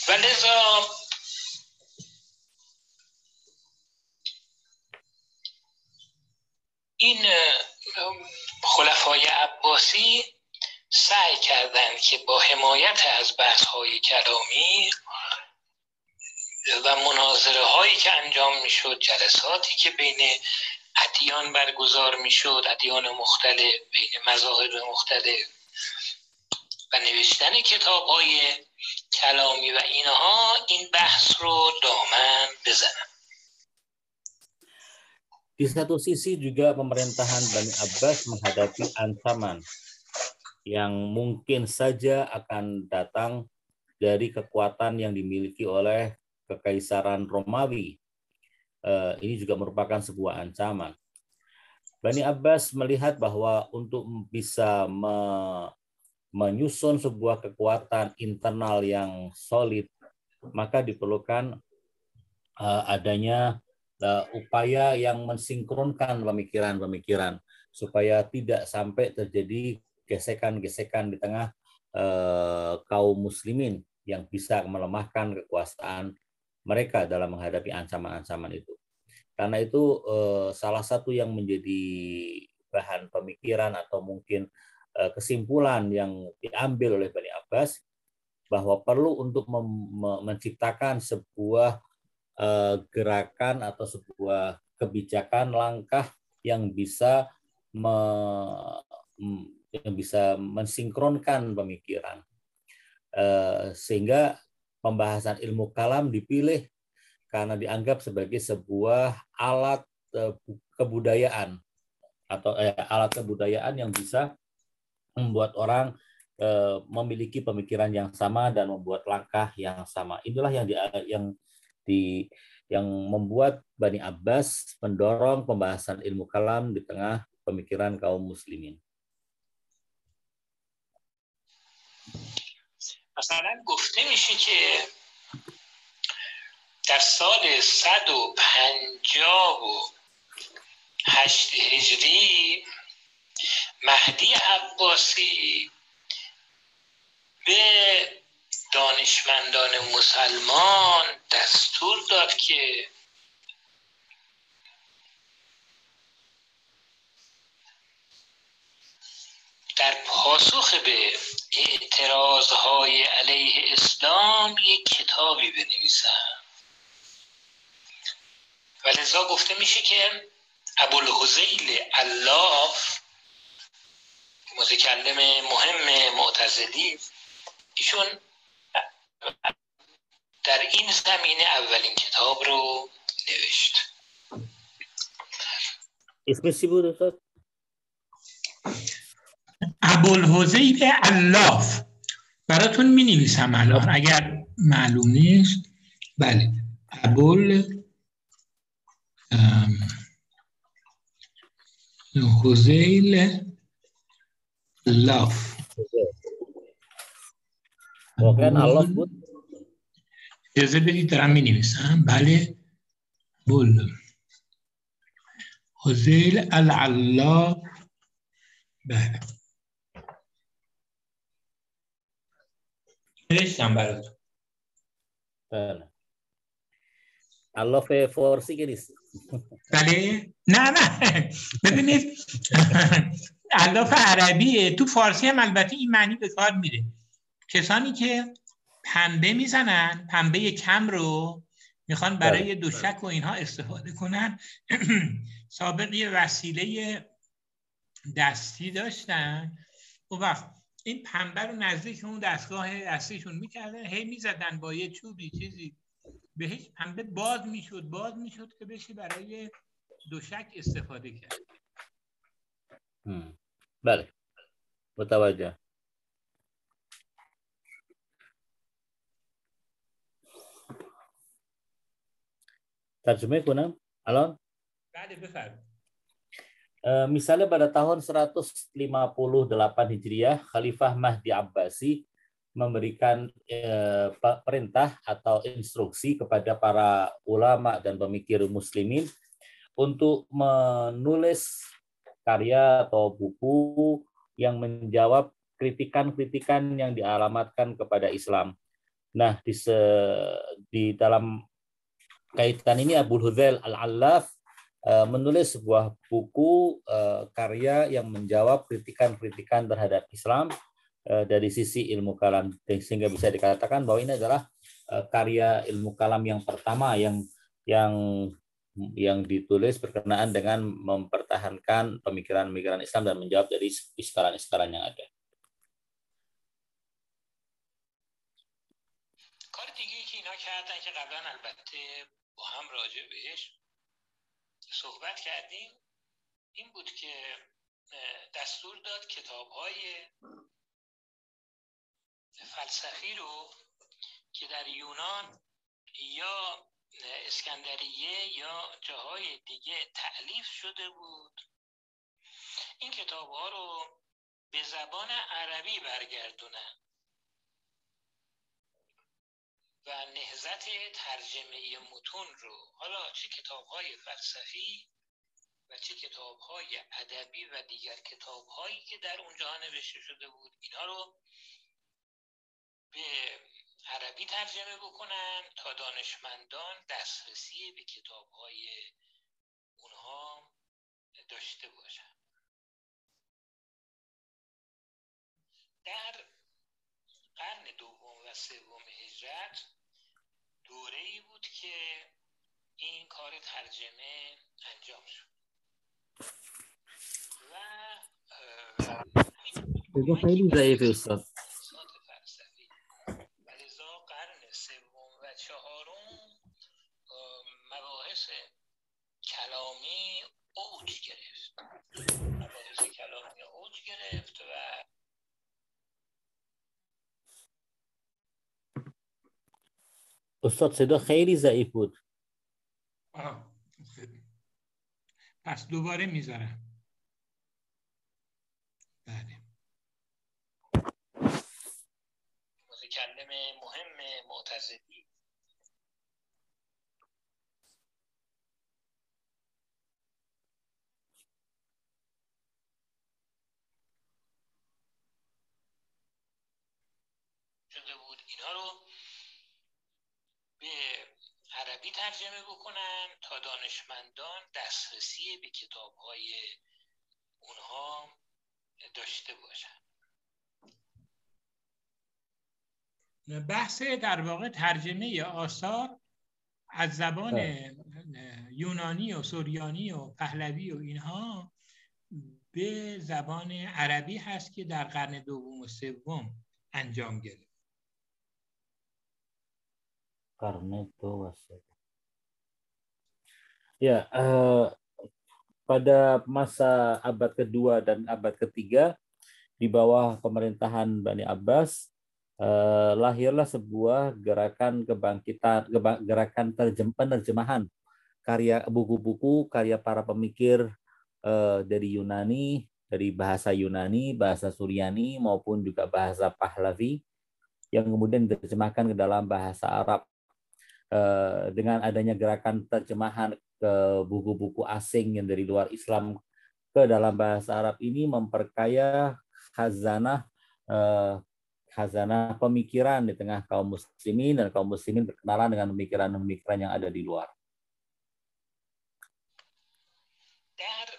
و لذا این خلفای عباسی سعی کردند که با حمایت از بحث های کلامی و مناظره هایی که انجام می‌شد جلساتی که بین ادیان برگزار میشد ادیان مختلف بین مذاهب مختلف و نوشتن کتاب های کلامی و اینها این بحث رو دامن بزنن Di satu sisi juga pemerintahan Bani Abbas menghadapi ancaman yang mungkin saja akan datang dari kekuatan yang dimiliki oleh Kekaisaran Romawi. Eh, ini juga merupakan sebuah ancaman. Bani Abbas melihat bahwa untuk bisa me menyusun sebuah kekuatan internal yang solid, maka diperlukan uh, adanya uh, upaya yang mensinkronkan pemikiran-pemikiran supaya tidak sampai terjadi gesekan-gesekan di tengah kaum muslimin yang bisa melemahkan kekuasaan mereka dalam menghadapi ancaman-ancaman itu. Karena itu uh, salah satu yang menjadi bahan pemikiran atau mungkin uh, kesimpulan yang diambil oleh Bani Abbas bahwa perlu untuk menciptakan sebuah uh, gerakan atau sebuah kebijakan langkah yang bisa me, yang bisa mensinkronkan pemikiran sehingga pembahasan ilmu kalam dipilih karena dianggap sebagai sebuah alat uh, kebudayaan atau eh, alat kebudayaan yang bisa membuat orang eh, memiliki pemikiran yang sama dan membuat langkah yang sama. Inilah yang di, yang di yang membuat Bani Abbas mendorong pembahasan ilmu kalam di tengah pemikiran kaum muslimin. مثلا گفته میشه که در سال 158 هجری مهدی عباسی به دانشمندان مسلمان دستور داد که در پاسخ به اعتراض های علیه اسلام یک کتابی بنویسن و لذا گفته میشه که ابوالحزیل الاف متکلم مهم معتزلی ایشون در این زمینه اولین کتاب رو نوشت. اسمش چی بود استاد؟ ابوالحزیل الاف. براتون می نویسم الان. اگر معلوم نیست بله. ابوال حزیل لاف واقعا الله بود. اجازه بدید دارم می نویسم بله. بول حزیل العلاف بله. نوشتم براتون. بله. الله فارسی که نیست. بله. نه نه. ببینید. الاف عربیه. تو فارسی هم البته این معنی به کار میره. کسانی که پنبه می‌زنن پنبه کم رو می‌خوان برای دوشک و اینها استفاده کنن. سابق یه وسیله دستی داشتن. و وقت این پنبه رو نزدیک اون دستگاه دستیشون می‌کردن هی می‌زدن با یه چوبی چیزی. بهش پنبه باز می‌شد باز می‌شد که بشه برای دوشک استفاده کرد. بله. متوجه. ترجمه کنم؟ الان؟ بله بفرمایید. Misalnya pada tahun 158 Hijriah, Khalifah Mahdi Abbasi memberikan eh, perintah atau instruksi kepada para ulama dan pemikir muslimin untuk menulis karya atau buku yang menjawab kritikan-kritikan yang dialamatkan kepada Islam. Nah, di, se, di dalam kaitan ini Abu Hudzail Al-Allaf Eh, menulis sebuah buku uh, karya yang menjawab kritikan-kritikan terhadap Islam uh, dari sisi ilmu kalam sehingga bisa dikatakan bahwa ini adalah uh, karya ilmu kalam yang pertama yang yang yang ditulis berkenaan dengan mempertahankan pemikiran-pemikiran Islam dan menjawab dari iskaran-iskaran yang ada. کار دیگه که اینا کردن که قبلا البته با هم راجع بهش صحبت کردیم این بود که دستور داد کتاب های فلسفی رو که در یونان یا اسکندریه یا جاهای دیگه تعلیف شده بود این کتاب ها رو به زبان عربی برگردونن. و نهزت ترجمه متون رو حالا چه کتاب های فلسفی و چه کتاب های ادبی و دیگر کتاب هایی که در اونجا نوشته شده بود اینها رو به عربی ترجمه بکنن تا دانشمندان دسترسی به کتاب های اونها داشته باشن. در قرن دوم و سوم هجرت دوره ای بود که این کار ترجمه انجام شد. و خیلی ضعیف. استاد فلسفی و لذا قرن سوم و چهارم مباحث کلامی اوج گرفت مباحث کلامی اوج گرفت و استاد صدا خیلی ضعیف بود. پس دوباره می‌ذارم. بله. متکلم مهم معتزدی شده بود اینا رو به عربی ترجمه بکنن تا دانشمندان دسترسی به کتاب های اونها داشته باشن. بحث در واقع ترجمه آثار از زبان یونانی و سوریانی و پهلوی و اینها به زبان عربی هست که در قرن دوم و سوم انجام گرفت. Karneto Ya, eh, pada masa abad kedua dan abad ketiga di bawah pemerintahan Bani Abbas eh, lahirlah sebuah gerakan kebangkitan gerakan terjem, penerjemahan karya buku-buku karya para pemikir eh, dari Yunani dari bahasa Yunani, bahasa Suryani maupun juga bahasa Pahlavi yang kemudian diterjemahkan ke dalam bahasa Arab dengan adanya gerakan terjemahan ke buku-buku asing yang dari luar Islam ke dalam bahasa Arab ini memperkaya khazanah eh, khazanah pemikiran di tengah kaum muslimin dan kaum muslimin berkenalan dengan pemikiran-pemikiran yang ada di luar. در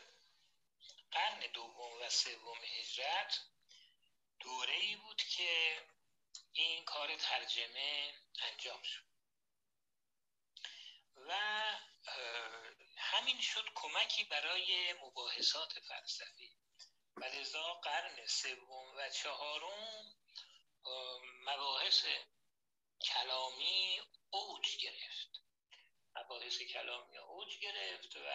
قرن دوم و سوم هجرت دوره ای بود که این کار ترجمه انجام شد و همین شد کمکی برای مباحثات فلسفی. و لذا قرن سوم و چهارم مباحث کلامی اوج گرفت. مباحث کلامی اوج گرفت و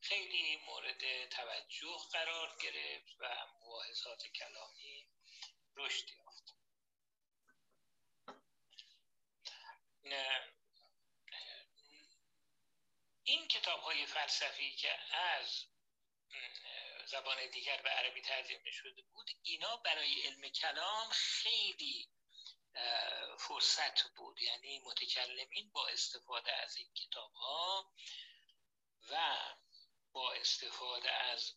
خیلی مورد توجه قرار گرفت و مباحثات کلامی رشد یافت. این کتاب های فلسفی که از زبان دیگر به عربی ترجمه شده بود اینا برای علم کلام خیلی فرصت بود. یعنی متکلمین با استفاده از این کتاب ها و با استفاده از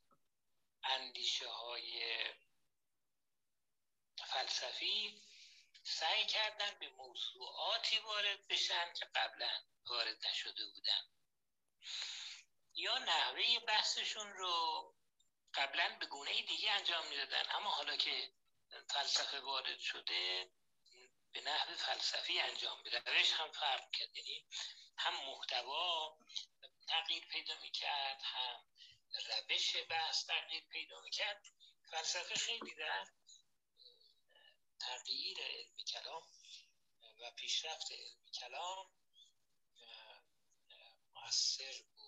اندیشه های فلسفی سعی کردن به موضوعاتی وارد بشن که قبلا وارد نشده بودن. یا نحوه بحثشون رو قبلا به گونه دیگه انجام می‌دادن. اما حالا که فلسفه وارد شده به نحو فلسفی انجام میده. روش هم فرق کرد. یعنی هم محتوا تغییر پیدا می‌کرد هم روش بحث تغییر پیدا می‌کرد. فلسفه خیلی در تغییر علم کلام و پیشرفت علم کلام acervo.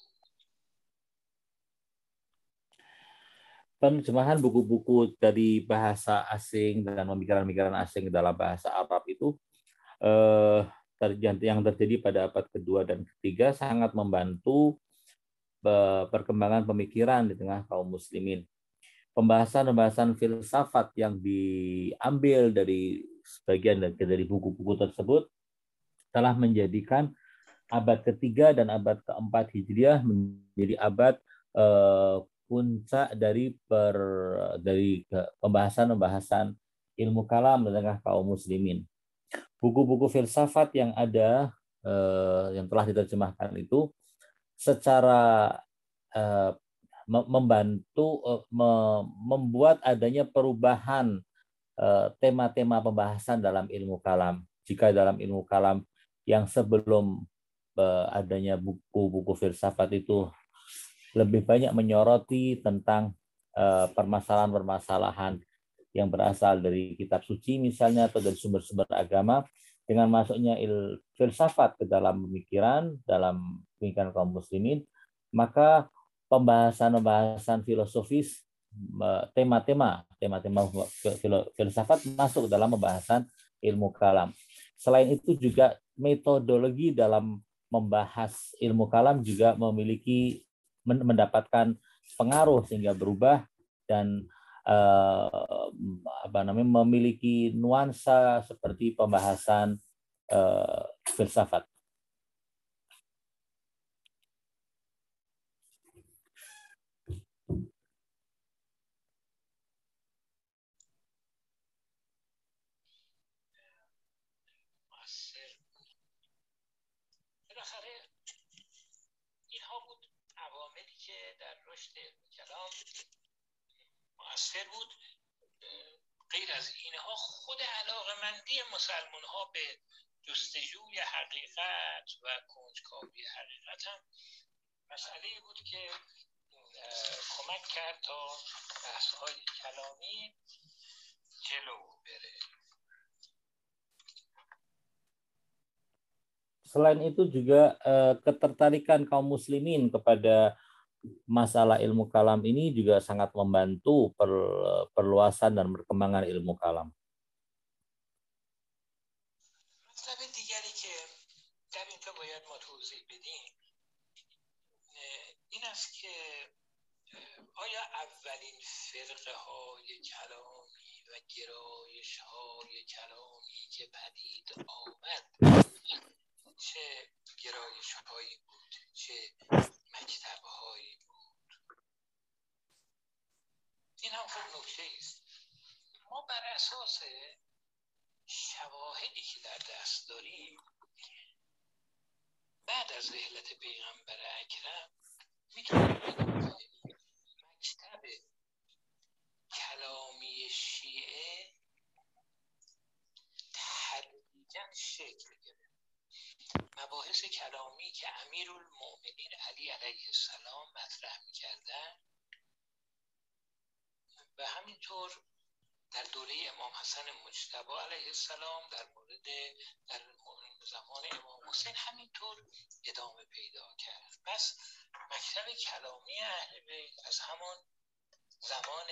Penerjemahan buku-buku dari bahasa asing dan pemikiran-pemikiran asing dalam bahasa Arab itu eh, yang terjadi pada abad kedua dan ketiga sangat membantu eh, perkembangan pemikiran di tengah kaum muslimin. Pembahasan-pembahasan filsafat yang diambil dari sebagian dari buku-buku tersebut telah menjadikan abad ketiga dan abad keempat hijriah menjadi abad eh, puncak dari per dari pembahasan-pembahasan ilmu kalam di tengah kaum muslimin. Buku-buku filsafat yang ada eh, yang telah diterjemahkan itu secara eh, membantu me, membuat adanya perubahan tema-tema pembahasan dalam ilmu kalam. Jika dalam ilmu kalam yang sebelum adanya buku-buku filsafat itu lebih banyak menyoroti tentang eh, permasalahan-permasalahan yang berasal dari kitab suci misalnya atau dari sumber-sumber agama dengan masuknya il filsafat ke dalam pemikiran dalam pemikiran kaum muslimin maka pembahasan-pembahasan filosofis tema-tema tema-tema filsafat masuk dalam pembahasan ilmu kalam. Selain itu juga metodologi dalam membahas ilmu kalam juga memiliki mendapatkan pengaruh sehingga berubah dan uh, apa namanya memiliki nuansa seperti pembahasan uh, filsafat. مؤثر بود غیر از اینها خود علاقمندی مسلمان ها به جستجوی حقیقت و کنجکاوی حقیقت هم مسئله بود که کمک کرد تا بحث های کلامی جلو بره Selain itu juga ketertarikan kaum muslimin kepada masalah ilmu kalam ini juga sangat membantu per, perluasan dan perkembangan ilmu kalam. آیا اولین فرقه های کلامی و گرایش های کلامی که پدید آمد چه گرایش هایی بود چه خوب نکته است ما بر اساس شواهدی که در دست داریم بعد از رحلت پیغمبر اکرم می‌تونیم مکتب کلامی شیعه شکل گرفت. مباحث کلامی که امیر المؤمنین علی علیه السلام مطرح می‌کردن و همینطور در دوره امام حسن مجتبی علیه السلام در مورد در زمان امام حسین همینطور ادامه پیدا کرد. پس مکتب کلامی اهل بیت از همون زمان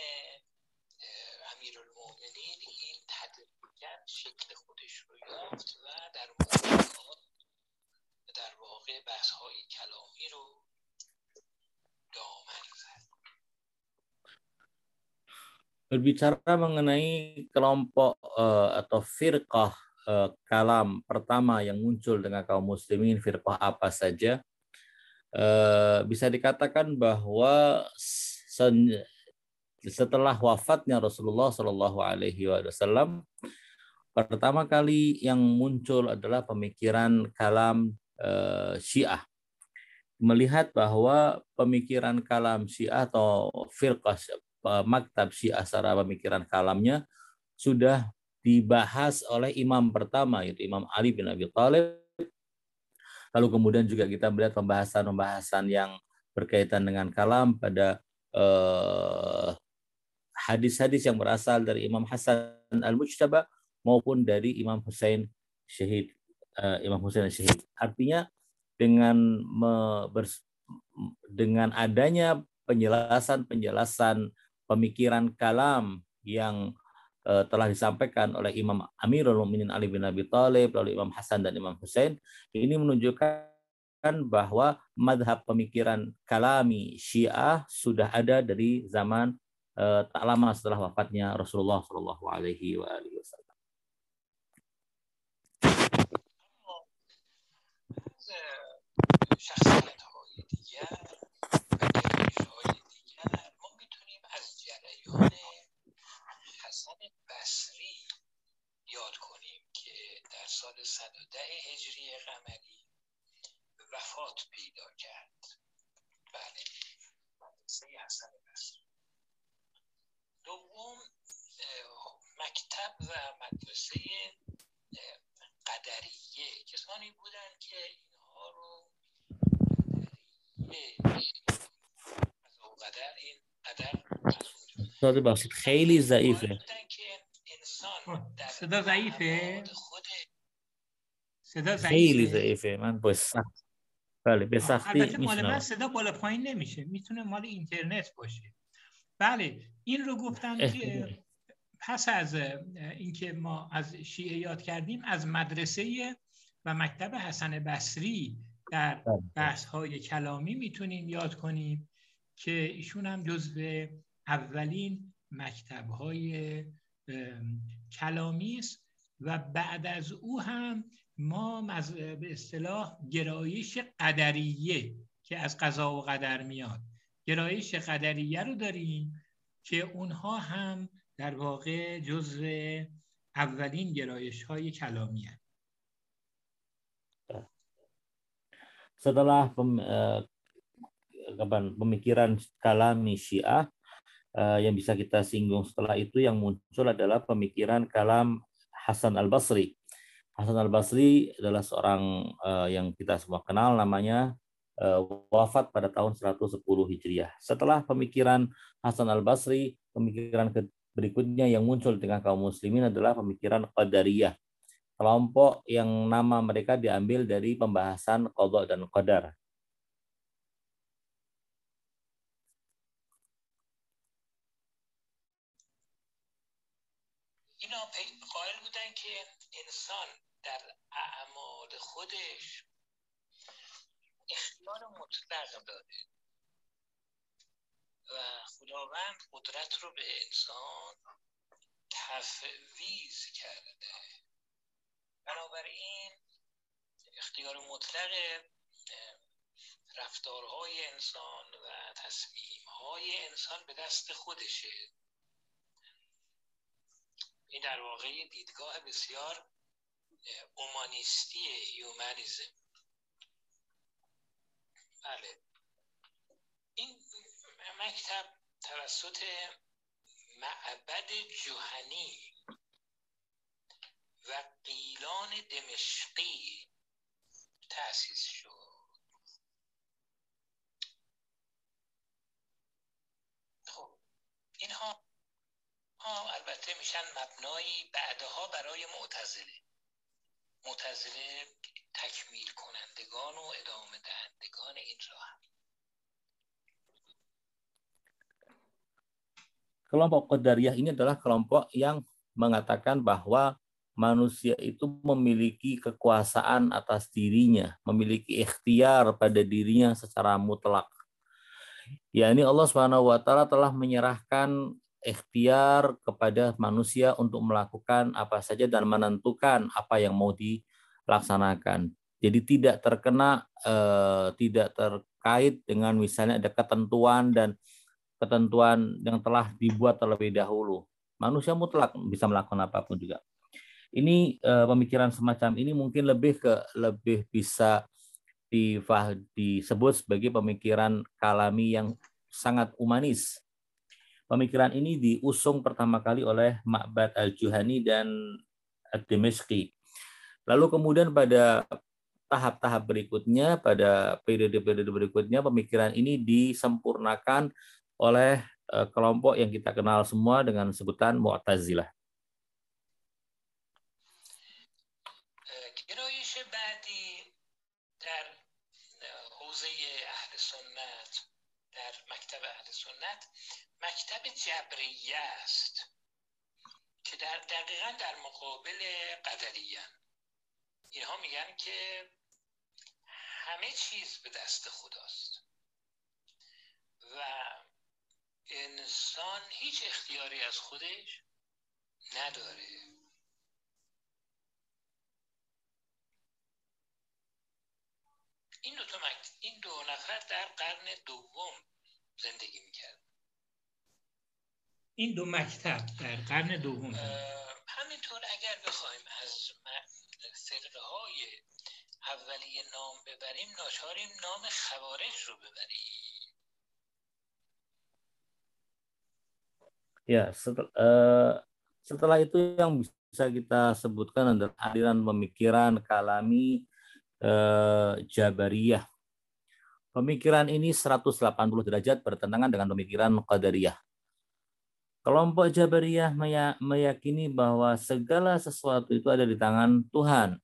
امیر المؤمنین این تدریجا شکل خودش رو یافت و در در واقع بحث های کلامی رو دامن Berbicara mengenai kelompok uh, atau firqah uh, kalam pertama yang muncul dengan kaum muslimin, firqah apa saja, uh, bisa dikatakan bahwa setelah wafatnya Rasulullah Shallallahu Alaihi Wasallam, pertama kali yang muncul adalah pemikiran kalam uh, Syiah. Melihat bahwa pemikiran kalam Syiah atau firqah maktab Syiah secara pemikiran kalamnya sudah dibahas oleh imam pertama yaitu Imam Ali bin Abi Thalib. Lalu kemudian juga kita melihat pembahasan-pembahasan yang berkaitan dengan kalam pada eh, hadis-hadis yang berasal dari Imam Hasan Al-Mujtaba maupun dari Imam Hussein Syahid uh, Imam Hussein Syahid. Artinya dengan me, bers, dengan adanya penjelasan-penjelasan pemikiran kalam yang uh, telah disampaikan oleh Imam Amirul Mukminin Ali bin Abi Thalib, lalu Imam Hasan dan Imam Hussein, ini menunjukkan bahwa madhab pemikiran kalami Syiah sudah ada dari zaman uh, tak lama setelah wafatnya Rasulullah Shallallahu Alaihi Wasallam. شخصیت حسن بصری یاد کنیم که در سال 110 هجری قمری وفات پیدا کرد. بله. مدرسه حسن بصری. دوم مکتب و مدرسه قدریه. کسانی بودند که اینها رو قدریه قدر این قدر استاد بخشید خیلی ضعیفه. صدا ضعیفه؟ صدا خیلی ضعیفه. من با سخت. بله به سختی میشنم صدا بالا پایین نمیشه. می‌تونه مال اینترنت باشه. بله این رو گفتم که پس از اینکه ما از شیعه یاد کردیم از مدرسه و مکتب حسن بصری در بله. بحث های کلامی می‌تونیم یاد کنیم که ایشون هم جزو اولین مکتب های کلامی است و بعد از او هم ما به اصطلاح گرایش قدریه که از قضا و قدر میاد. گرایش قدریه رو داریم که اونها هم در واقع جزء اولین گرایش های کلامی هست. Setelah pemikiran kalami Syiah yang bisa kita singgung setelah itu yang muncul adalah pemikiran kalam Hasan Al Basri. Hasan Al Basri adalah seorang uh, yang kita semua kenal namanya uh, wafat pada tahun 110 Hijriah. Setelah pemikiran Hasan Al Basri, pemikiran berikutnya yang muncul dengan kaum muslimin adalah pemikiran Qadariyah. Kelompok yang nama mereka diambil dari pembahasan qadha dan qadar. خودش اختیار مطلق داره و خداوند قدرت رو به انسان تفویض کرده. بنابراین اختیار مطلق رفتارهای انسان و تصمیمهای انسان به دست خودشه. این در واقع دیدگاه بسیار اومانیستی هیومانیزم بله. این مکتب توسط معبد جوهنی و قیلان دمشقی تأسیس شد. خب اینها ها البته میشن مبنایی بعدها برای معتزله. معتزله تکمیل کنندگان و ادامه دهندگان این راه kelompok Qadariyah ini adalah kelompok yang mengatakan bahwa manusia itu memiliki kekuasaan atas dirinya, memiliki ikhtiar pada dirinya secara mutlak. Ya ini Allah Subhanahu wa taala telah menyerahkan ikhtiar kepada manusia untuk melakukan apa saja dan menentukan apa yang mau dilaksanakan. Jadi tidak terkena eh, tidak terkait dengan misalnya ada ketentuan dan ketentuan yang telah dibuat terlebih dahulu. Manusia mutlak bisa melakukan apa pun juga. Ini uh, pemikiran semacam ini mungkin lebih ke lebih bisa disebut sebagai pemikiran kalami yang sangat humanis. Pemikiran ini diusung pertama kali oleh Ma'bad al-Juhani dan Ad-Dimashqi. Lalu kemudian pada tahap-tahap berikutnya, pada periode-periode berikutnya, pemikiran ini disempurnakan oleh uh, kelompok yang kita kenal semua dengan sebutan Mu'tazilah. جبریه است که در دقیقا در مقابل قدریه. اینها میگن که همه چیز به دست خداست و انسان هیچ اختیاری از خودش نداره. این دو, این دو نفر در قرن دوم زندگی می‌کرد این دو مکتب در قرن دوم همینطور اگر بخوایم از فرقه های اولیه نام ببریم ناچاریم نام خوارج رو ببریم Ya, setel, uh, setelah itu yang bisa kita sebutkan adalah aliran pemikiran kalami uh, Jabariyah. Pemikiran ini 180 derajat bertentangan dengan pemikiran Qadariyah. Kelompok Jabariyah meyakini bahwa segala sesuatu itu ada di tangan Tuhan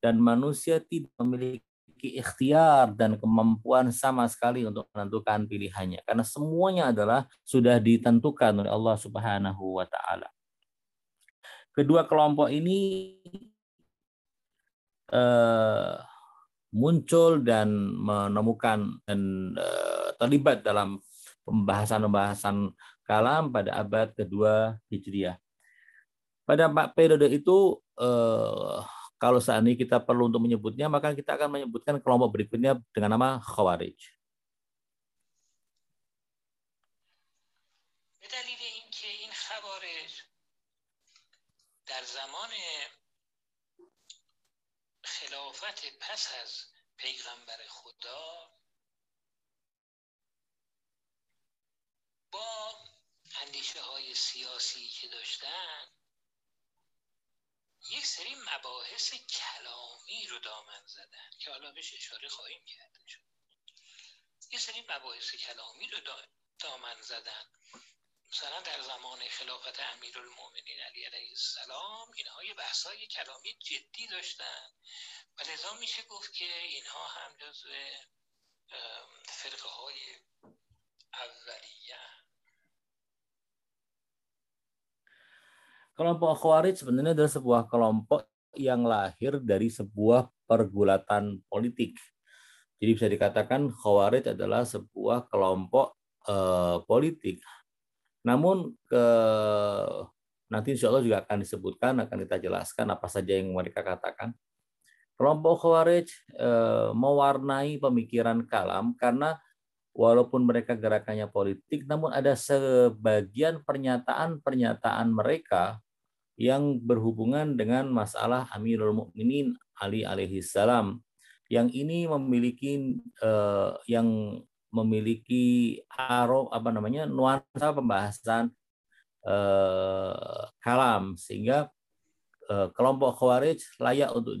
dan manusia tidak memiliki ikhtiar dan kemampuan sama sekali untuk menentukan pilihannya karena semuanya adalah sudah ditentukan oleh Allah Subhanahu wa taala. Kedua kelompok ini uh, muncul dan menemukan dan uh, terlibat dalam pembahasan-pembahasan kalam pada abad kedua Hijriah. Pada periode itu uh, kalau saat ini kita perlu untuk menyebutnya, maka kita akan menyebutkan kelompok berikutnya dengan nama Khawarij. در زمان خلافت پس از پیغمبر خدا با اندیشه های سیاسی که داشتن یک سری مباحث کلامی رو دامن زدن که حالا بهش اشاره خواهیم کرد. یه سری مباحث کلامی رو دامن زدن. مثلا در زمان خلافت امیرالمؤمنین علی علیه السلام اینها یه بحثای کلامی جدی داشتن و لذا میشه گفت که اینها هم جزو فرقه های اولیه. Kelompok Khawarij sebenarnya adalah sebuah kelompok yang lahir dari sebuah pergulatan politik. Jadi bisa dikatakan Khawarij adalah sebuah kelompok eh, politik. Namun ke nanti insya Allah juga akan disebutkan, akan kita jelaskan apa saja yang mereka katakan. Kelompok Khawarij eh, mewarnai pemikiran kalam karena walaupun mereka gerakannya politik, namun ada sebagian pernyataan-pernyataan mereka yang berhubungan dengan masalah Amirul Mukminin Ali alaihi salam. Yang ini memiliki eh, yang memiliki aro apa namanya nuansa pembahasan eh, kalam. Sehingga eh, kelompok Khawarij layak untuk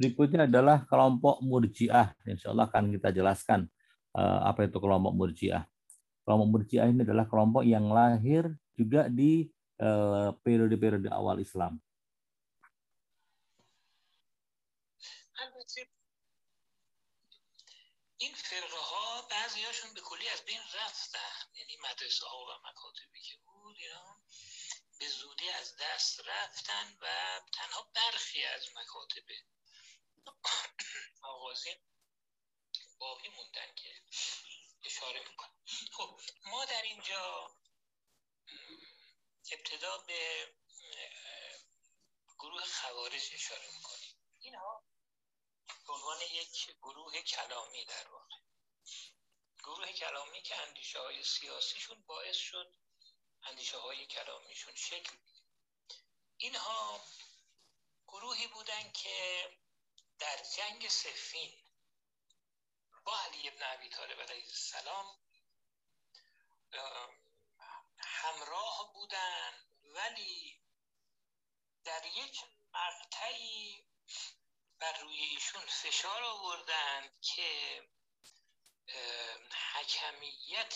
Berikutnya adalah kelompok murjiah. Insya Allah akan kita jelaskan uh, apa itu kelompok murjiah. Kelompok murjiah ini adalah kelompok yang lahir juga di uh, periode-periode uh, awal Islam. این فرقه ها بعضی هاشون به کلی از بین رفتن یعنی مدرسه ها و مکاتبی که بود اینا به زودی از دست رفتن و تنها برخی از مکاتب آغازین باقی موندن که اشاره می‌کنم خب ما در اینجا ابتدا به گروه خوارج اشاره می‌کنیم. اینها به عنوان یک گروه کلامی در واقع. گروه کلامی که اندیشه های سیاسیشون باعث شد اندیشه های کلامیشون شکل اینها گروهی بودن که در جنگ سفین با علی ابن عبی طالب علیه السلام همراه بودن ولی در یک مقطعی بر روی ایشون فشار آوردند که حکمیت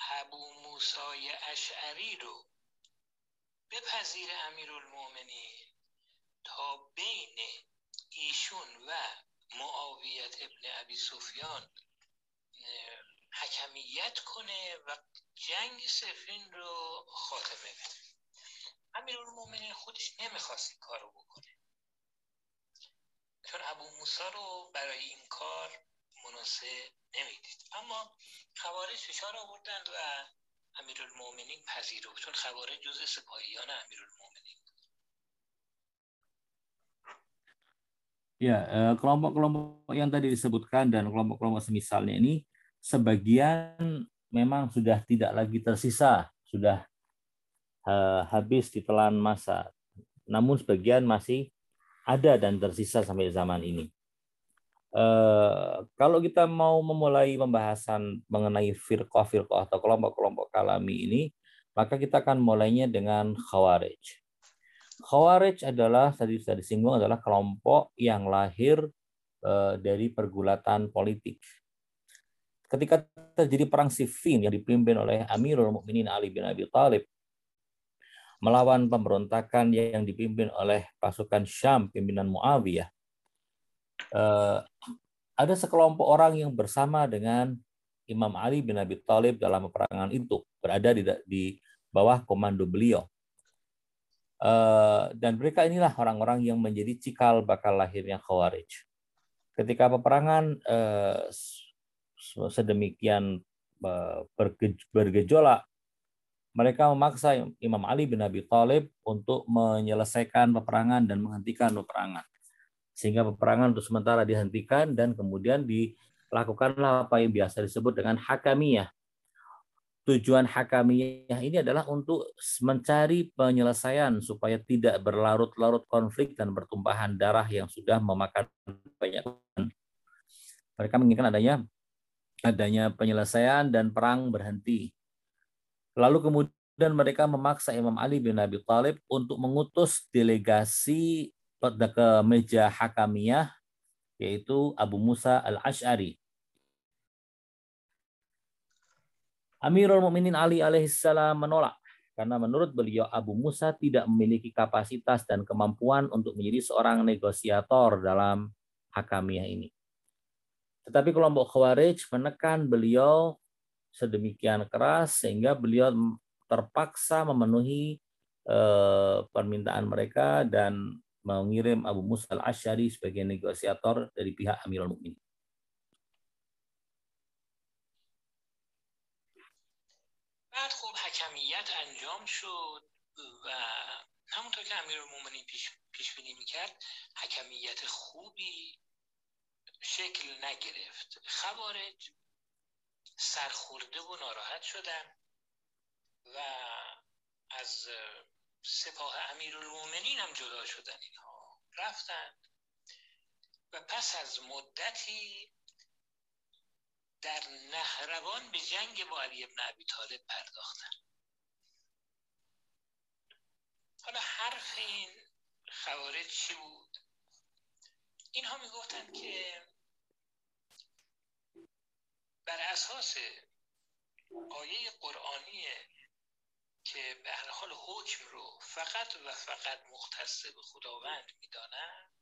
ابو موسای اشعری رو بپذیر المومنین تا بین ایشون و معاویت ابن ابی سفیان حکمیت کنه و جنگ سفین رو خاتمه بده. المومنین خودش نمی‌خواست این کار رو بکنه. چون ابو موسا رو برای این کار مناسب نمی‌دید. اما خوارج فشار آوردند و امیرالمؤمنین پذیرفت. چون خوارج جز سپاهیان امیرالمؤمنین Ya, kelompok-kelompok yang tadi disebutkan dan kelompok-kelompok semisalnya ini sebagian memang sudah tidak lagi tersisa, sudah uh, habis ditelan masa. Namun sebagian masih ada dan tersisa sampai zaman ini. Uh, kalau kita mau memulai pembahasan mengenai firqah-firqah atau kelompok-kelompok kalami ini, maka kita akan mulainya dengan khawarij. Khawarij adalah tadi sudah disinggung adalah kelompok yang lahir uh, dari pergulatan politik. Ketika terjadi perang Siffin yang dipimpin oleh Amirul Mukminin Ali bin Abi Thalib, melawan pemberontakan yang dipimpin oleh pasukan Syam pimpinan Muawiyah. Eh, ada sekelompok orang yang bersama dengan Imam Ali bin Abi Thalib dalam peperangan itu berada di, di bawah komando beliau. Eh, dan mereka inilah orang-orang yang menjadi cikal bakal lahirnya Khawarij. Ketika peperangan eh, sedemikian bergejolak mereka memaksa Imam Ali bin Abi Thalib untuk menyelesaikan peperangan dan menghentikan peperangan. Sehingga peperangan untuk sementara dihentikan dan kemudian dilakukanlah apa yang biasa disebut dengan hakamiyah. Tujuan hakamiyah ini adalah untuk mencari penyelesaian supaya tidak berlarut-larut konflik dan pertumpahan darah yang sudah memakan banyak mereka menginginkan adanya adanya penyelesaian dan perang berhenti Lalu kemudian mereka memaksa Imam Ali bin Abi Thalib untuk mengutus delegasi ke meja hakamiyah yaitu Abu Musa al-Ash'ari. Amirul Mukminin Ali alaihissalam menolak karena menurut beliau Abu Musa tidak memiliki kapasitas dan kemampuan untuk menjadi seorang negosiator dalam hakamiyah ini. Tetapi kelompok Khawarij menekan beliau sedemikian keras sehingga beliau terpaksa memenuhi eh, permintaan mereka dan mengirim Abu Musa al-Asyari sebagai negosiator dari pihak Amirul Mukminin. امیر المومنین پیش, پیش بینی می‌کرد. حکمیت خوبی شکل نگرفت. خوارج سرخورده و ناراحت شدن و از سپاه امیر المومنین هم جدا شدن اینها. رفتن و پس از مدتی در نهروان به جنگ با علی ابن ابی طالب پرداختن. حالا حرف این خوارج چی بود؟ اینها می‌گفتند که بر اساس آیه قرآنی که به هر حال حکم رو فقط و فقط مختص به خداوند می‌دانند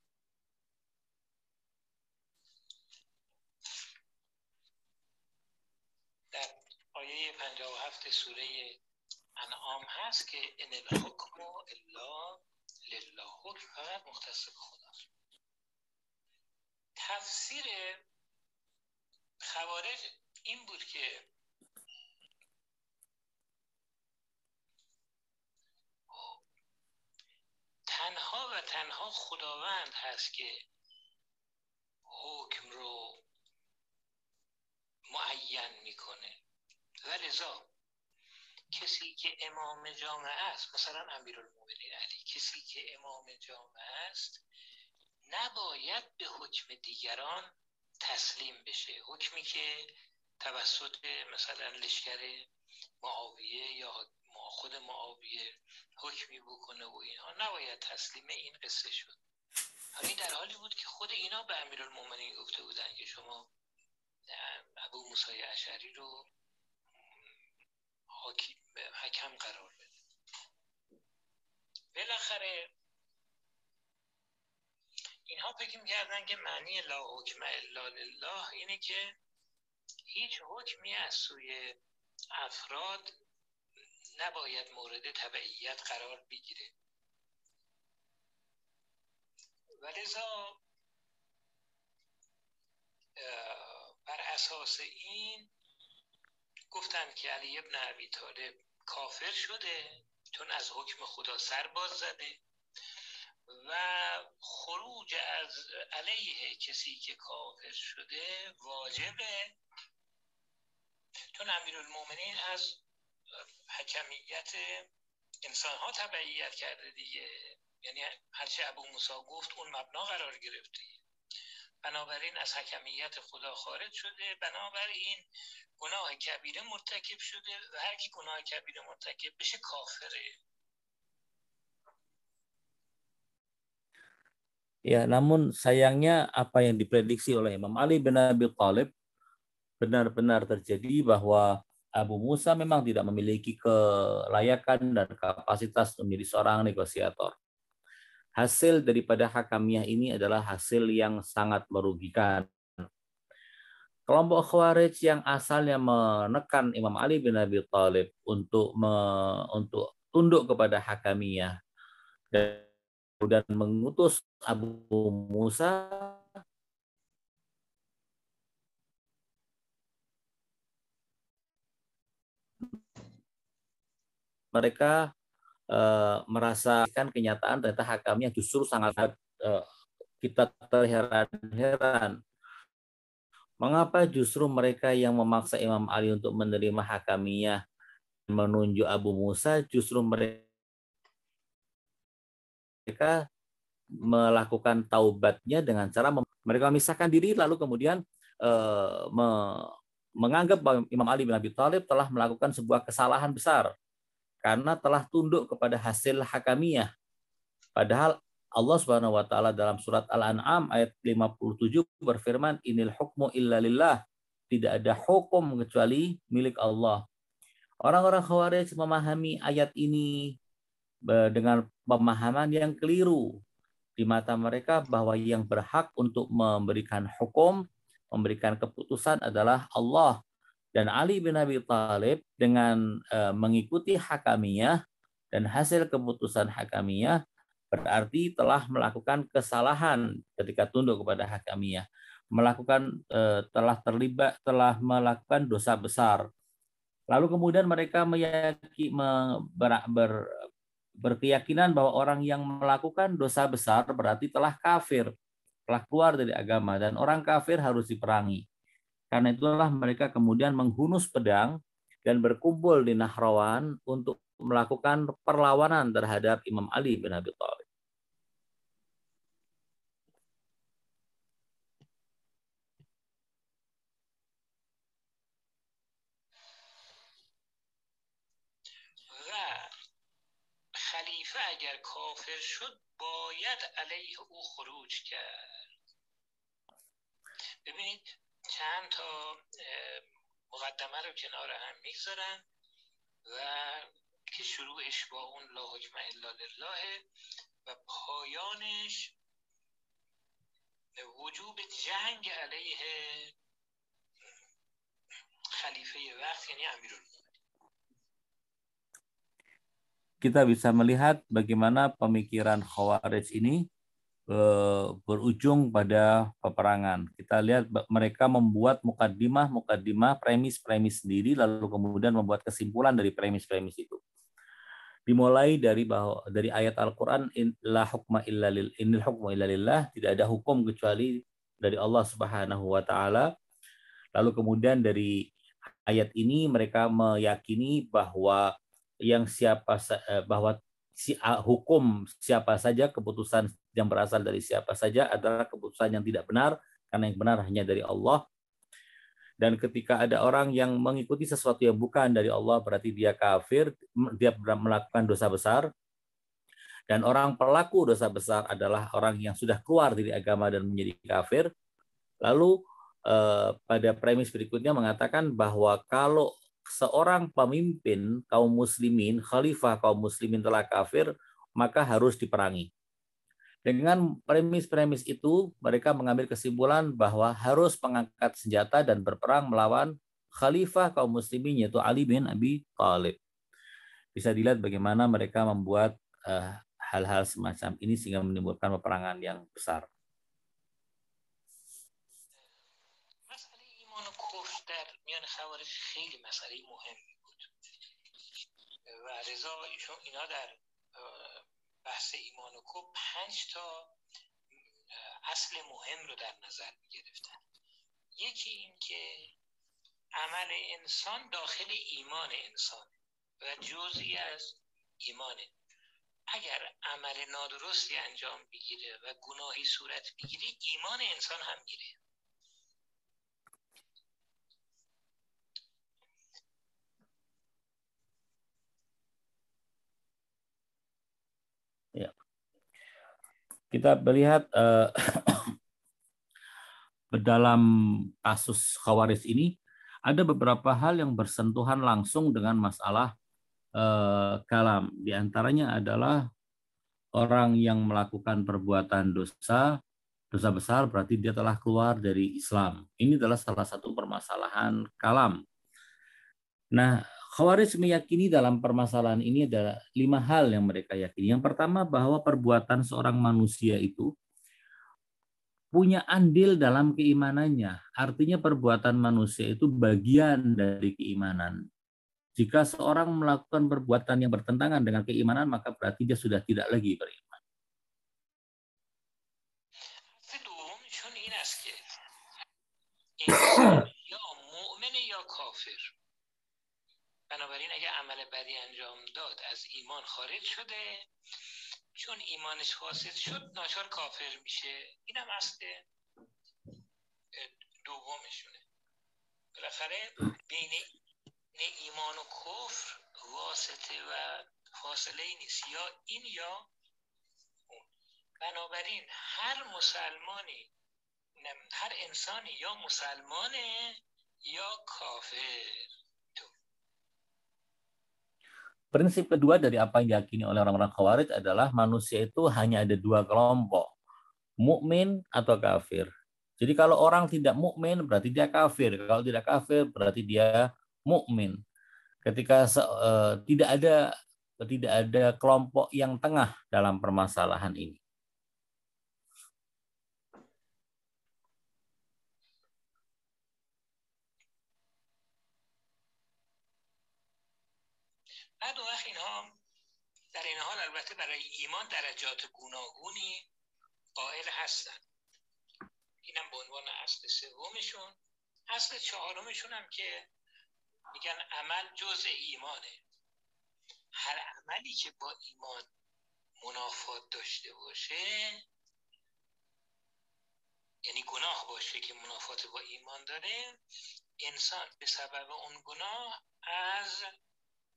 در آیه 57 سوره انعام هست که ان الحکم الا لله. حکم فقط مختص به خداست تفسیر خوارج این بود که تنها و تنها خداوند هست که حکم رو معین می‌کنه. و لذا کسی که امام جامعه است مثلا امیرالمومنین علی کسی که امام جامعه است نباید به حکم دیگران تسلیم بشه. حکمی که توسط مثلا لشکر معاویه یا خود معاویه حکمی بکنه و اینها نباید تسلیم این قصه شد. این در حالی بود که خود اینا به امیرالمومنین گفته بودن که شما ابو موسی اشعری رو حکم قرار بده. بالاخره اینها فکر می‌کردن که معنی لا حکم الا لله اینه که هیچ حکمی از سوی افراد نباید مورد تبعیت قرار بگیره. ولذا بر اساس این گفتن که علی ابن عبی طالب کافر شده چون از حکم خدا سر باز زده و خروج از علیه کسی که کافر شده واجبه. چون المومنین از حکمیت انسان ها تبعیت کرده دیگه. یعنی هرچه ابو موسا گفت اون مبنا قرار گرفته. بنابراین از حکمیت خدا خارج شده. بنابراین گناه کبیره مرتکب شده و هر کی گناه کبیره مرتکب بشه کافره Ya, namun sayangnya apa yang diprediksi oleh Imam Ali bin Abi Thalib benar-benar terjadi bahwa Abu Musa memang tidak memiliki kelayakan dan kapasitas menjadi seorang negosiator. Hasil daripada hakamiah ini adalah hasil yang sangat merugikan. Kelompok Khawarij yang asalnya menekan Imam Ali bin Abi Thalib untuk me, untuk tunduk kepada hakamiah dan dan mengutus Abu Musa mereka uh, merasakan kenyataan ternyata hakamnya justru sangat uh, kita terheran-heran. Mengapa justru mereka yang memaksa Imam Ali untuk menerima hakamiyah menunjuk Abu Musa justru mereka melakukan taubatnya dengan cara mereka memisahkan diri lalu kemudian uh, me, menganggap bahwa Imam Ali bin Abi Thalib telah melakukan sebuah kesalahan besar karena telah tunduk kepada hasil hakamiyah. Padahal Allah Subhanahu wa taala dalam surat Al-An'am ayat 57 berfirman inil hukmu illa lillah. Tidak ada hukum kecuali milik Allah. Orang-orang Khawarij memahami ayat ini dengan pemahaman yang keliru di mata mereka bahwa yang berhak untuk memberikan hukum, memberikan keputusan adalah Allah dan Ali bin Abi Thalib dengan uh, mengikuti hakamiyah dan hasil keputusan hakamiyah berarti telah melakukan kesalahan ketika tunduk kepada hakamiyah, melakukan uh, telah terlibat telah melakukan dosa besar. Lalu kemudian mereka meyaki, ber, ber, berkeyakinan bahwa orang yang melakukan dosa besar berarti telah kafir, telah keluar dari agama dan orang kafir harus diperangi. Karena itulah mereka kemudian menghunus pedang dan berkumpul di Nahrawan untuk melakukan perlawanan terhadap Imam Ali bin Abi Thalib. کافر شد باید علیه او خروج کرد. ببینید چند تا مقدمه رو کنار هم می‌گذارن و که شروعش با اون لا حکم الا لله و پایانش وجوب جنگ علیه خلیفه وقت یعنی امیرالمومنین. Kita bisa melihat bagaimana pemikiran Khawarij ini eh, berujung pada peperangan. Kita lihat mereka membuat mukadimah, mukadimah, premis-premis sendiri, lalu kemudian membuat kesimpulan dari premis-premis itu. Dimulai dari bahwa dari ayat Al-Quran, la hukma illa lil, inil hukma illa lillah, tidak ada hukum kecuali dari Allah Subhanahu wa taala. Lalu kemudian dari ayat ini mereka meyakini bahwa yang siapa eh, bahwa si hukum siapa saja keputusan yang berasal dari siapa saja adalah keputusan yang tidak benar karena yang benar hanya dari Allah. Dan ketika ada orang yang mengikuti sesuatu yang bukan dari Allah berarti dia kafir dia melakukan dosa besar. Dan orang pelaku dosa besar adalah orang yang sudah keluar dari agama dan menjadi kafir. Lalu eh, pada premis berikutnya mengatakan bahwa kalau seorang pemimpin kaum muslimin, khalifah kaum muslimin telah kafir, maka harus diperangi. Dengan premis-premis itu, mereka mengambil kesimpulan bahwa harus mengangkat senjata dan berperang melawan khalifah kaum muslimin yaitu Ali bin Abi Thalib. Bisa dilihat bagaimana mereka membuat eh, hal-hal uh, semacam ini sehingga menimbulkan peperangan yang besar. مسئله مهمی بود. و رضا اینا در بحث ایمان و کب پنج تا اصل مهم رو در نظر می گرفتن یکی این که عمل انسان داخل ایمان انسان و جزئی از ایمانه اگر عمل نادرستی انجام بگیره و گناهی صورت بگیره ایمان انسان هم میره kita melihat uh, [coughs] dalam kasus Khawaris ini ada beberapa hal yang bersentuhan langsung dengan masalah uh, kalam. Di antaranya adalah orang yang melakukan perbuatan dosa, dosa besar berarti dia telah keluar dari Islam. Ini adalah salah satu permasalahan kalam. Nah, Khawarij meyakini dalam permasalahan ini ada lima hal yang mereka yakini. Yang pertama bahwa perbuatan seorang manusia itu punya andil dalam keimanannya. Artinya perbuatan manusia itu bagian dari keimanan. Jika seorang melakukan perbuatan yang bertentangan dengan keimanan, maka berarti dia sudah tidak lagi beriman. عمل بدی انجام داد از ایمان خارج شده. چون ایمانش فاسد شد ناچار کافر میشه. اینم اصل دومشونه. بالاخره بین ایمان و کفر واسطه و فاصله نیست. یا این یا اون. بنابراین هر مسلمانی هر انسانی یا مسلمانه یا کافر. Prinsip kedua dari apa yang diyakini oleh orang-orang Khawarij adalah manusia itu hanya ada dua kelompok, mukmin atau kafir. Jadi kalau orang tidak mukmin berarti dia kafir, kalau tidak kafir berarti dia mukmin. Ketika uh, tidak ada tidak ada kelompok yang tengah dalam permasalahan ini. البته برای ایمان درجات گوناگونی قائل هستن. اینم به عنوان اصل سومشون. اصل چهارمشون هم که میگن عمل جز ایمانه. هر عملی که با ایمان منافات داشته باشه یعنی گناه باشه که منافات با ایمان داره انسان به سبب اون گناه از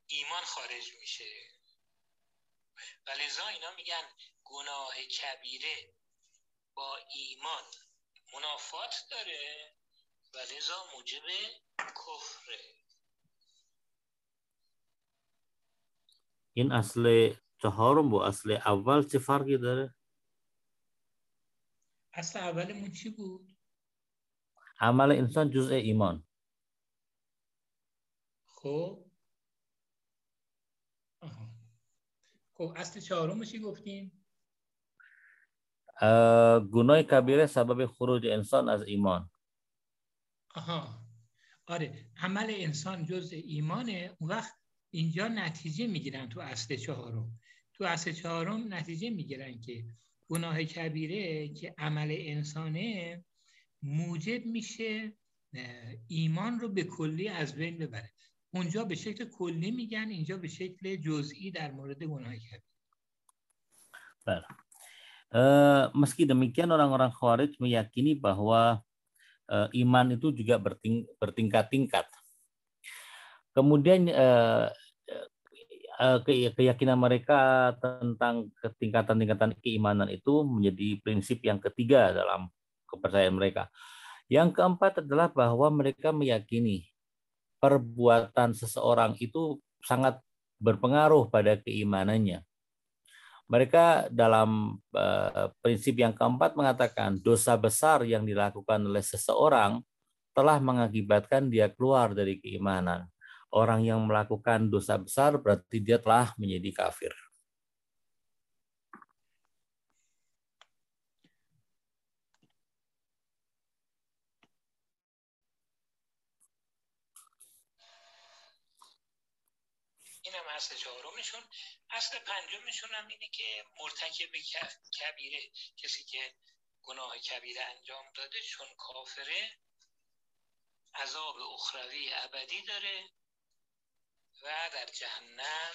ایمان خارج میشه. و لذا اینا میگن گناه کبیره با ایمان منافات داره. و لذا موجب کفره. این اصل چهارم با اصل اول چه فرقی داره؟ اصل اولمون چی بود؟ عمل انسان جزء ایمان. خب آها. خب اصل چهارم چی گفتیم؟ اه، گناه کبیره سبب خروج انسان از ایمان. آها. آره عمل انسان جز ایمانه. اون وقت اینجا نتیجه می‌گیرن تو اصل چهارم. تو اصل چهارم نتیجه می‌گیرن که گناه کبیره که عمل انسانه موجب میشه ایمان رو به کلی از بین ببره. اونجا به شکل کلی میگن اینجا به شکل جزئی در مورد گناه کبیره Baik. Eh, meski demikian orang-orang Khawarij meyakini bahwa eh, iman itu juga berting- bertingkat-tingkat. Kemudian eh, eh, ke- keyakinan mereka tentang ketingkatan-tingkatan keimanan itu menjadi prinsip yang ketiga dalam kepercayaan mereka. Yang keempat adalah bahwa mereka meyakini perbuatan seseorang itu sangat berpengaruh pada keimanannya. Mereka dalam eh, prinsip yang keempat mengatakan dosa besar yang dilakukan oleh seseorang telah mengakibatkan dia keluar dari keimanan. Orang yang melakukan dosa besar berarti dia telah menjadi kafir. اصل پنجمشون هم اینه که مرتکب کبیره کسی که گناه کبیره انجام داده چون کافره عذاب اخروی ابدی داره و در جهنم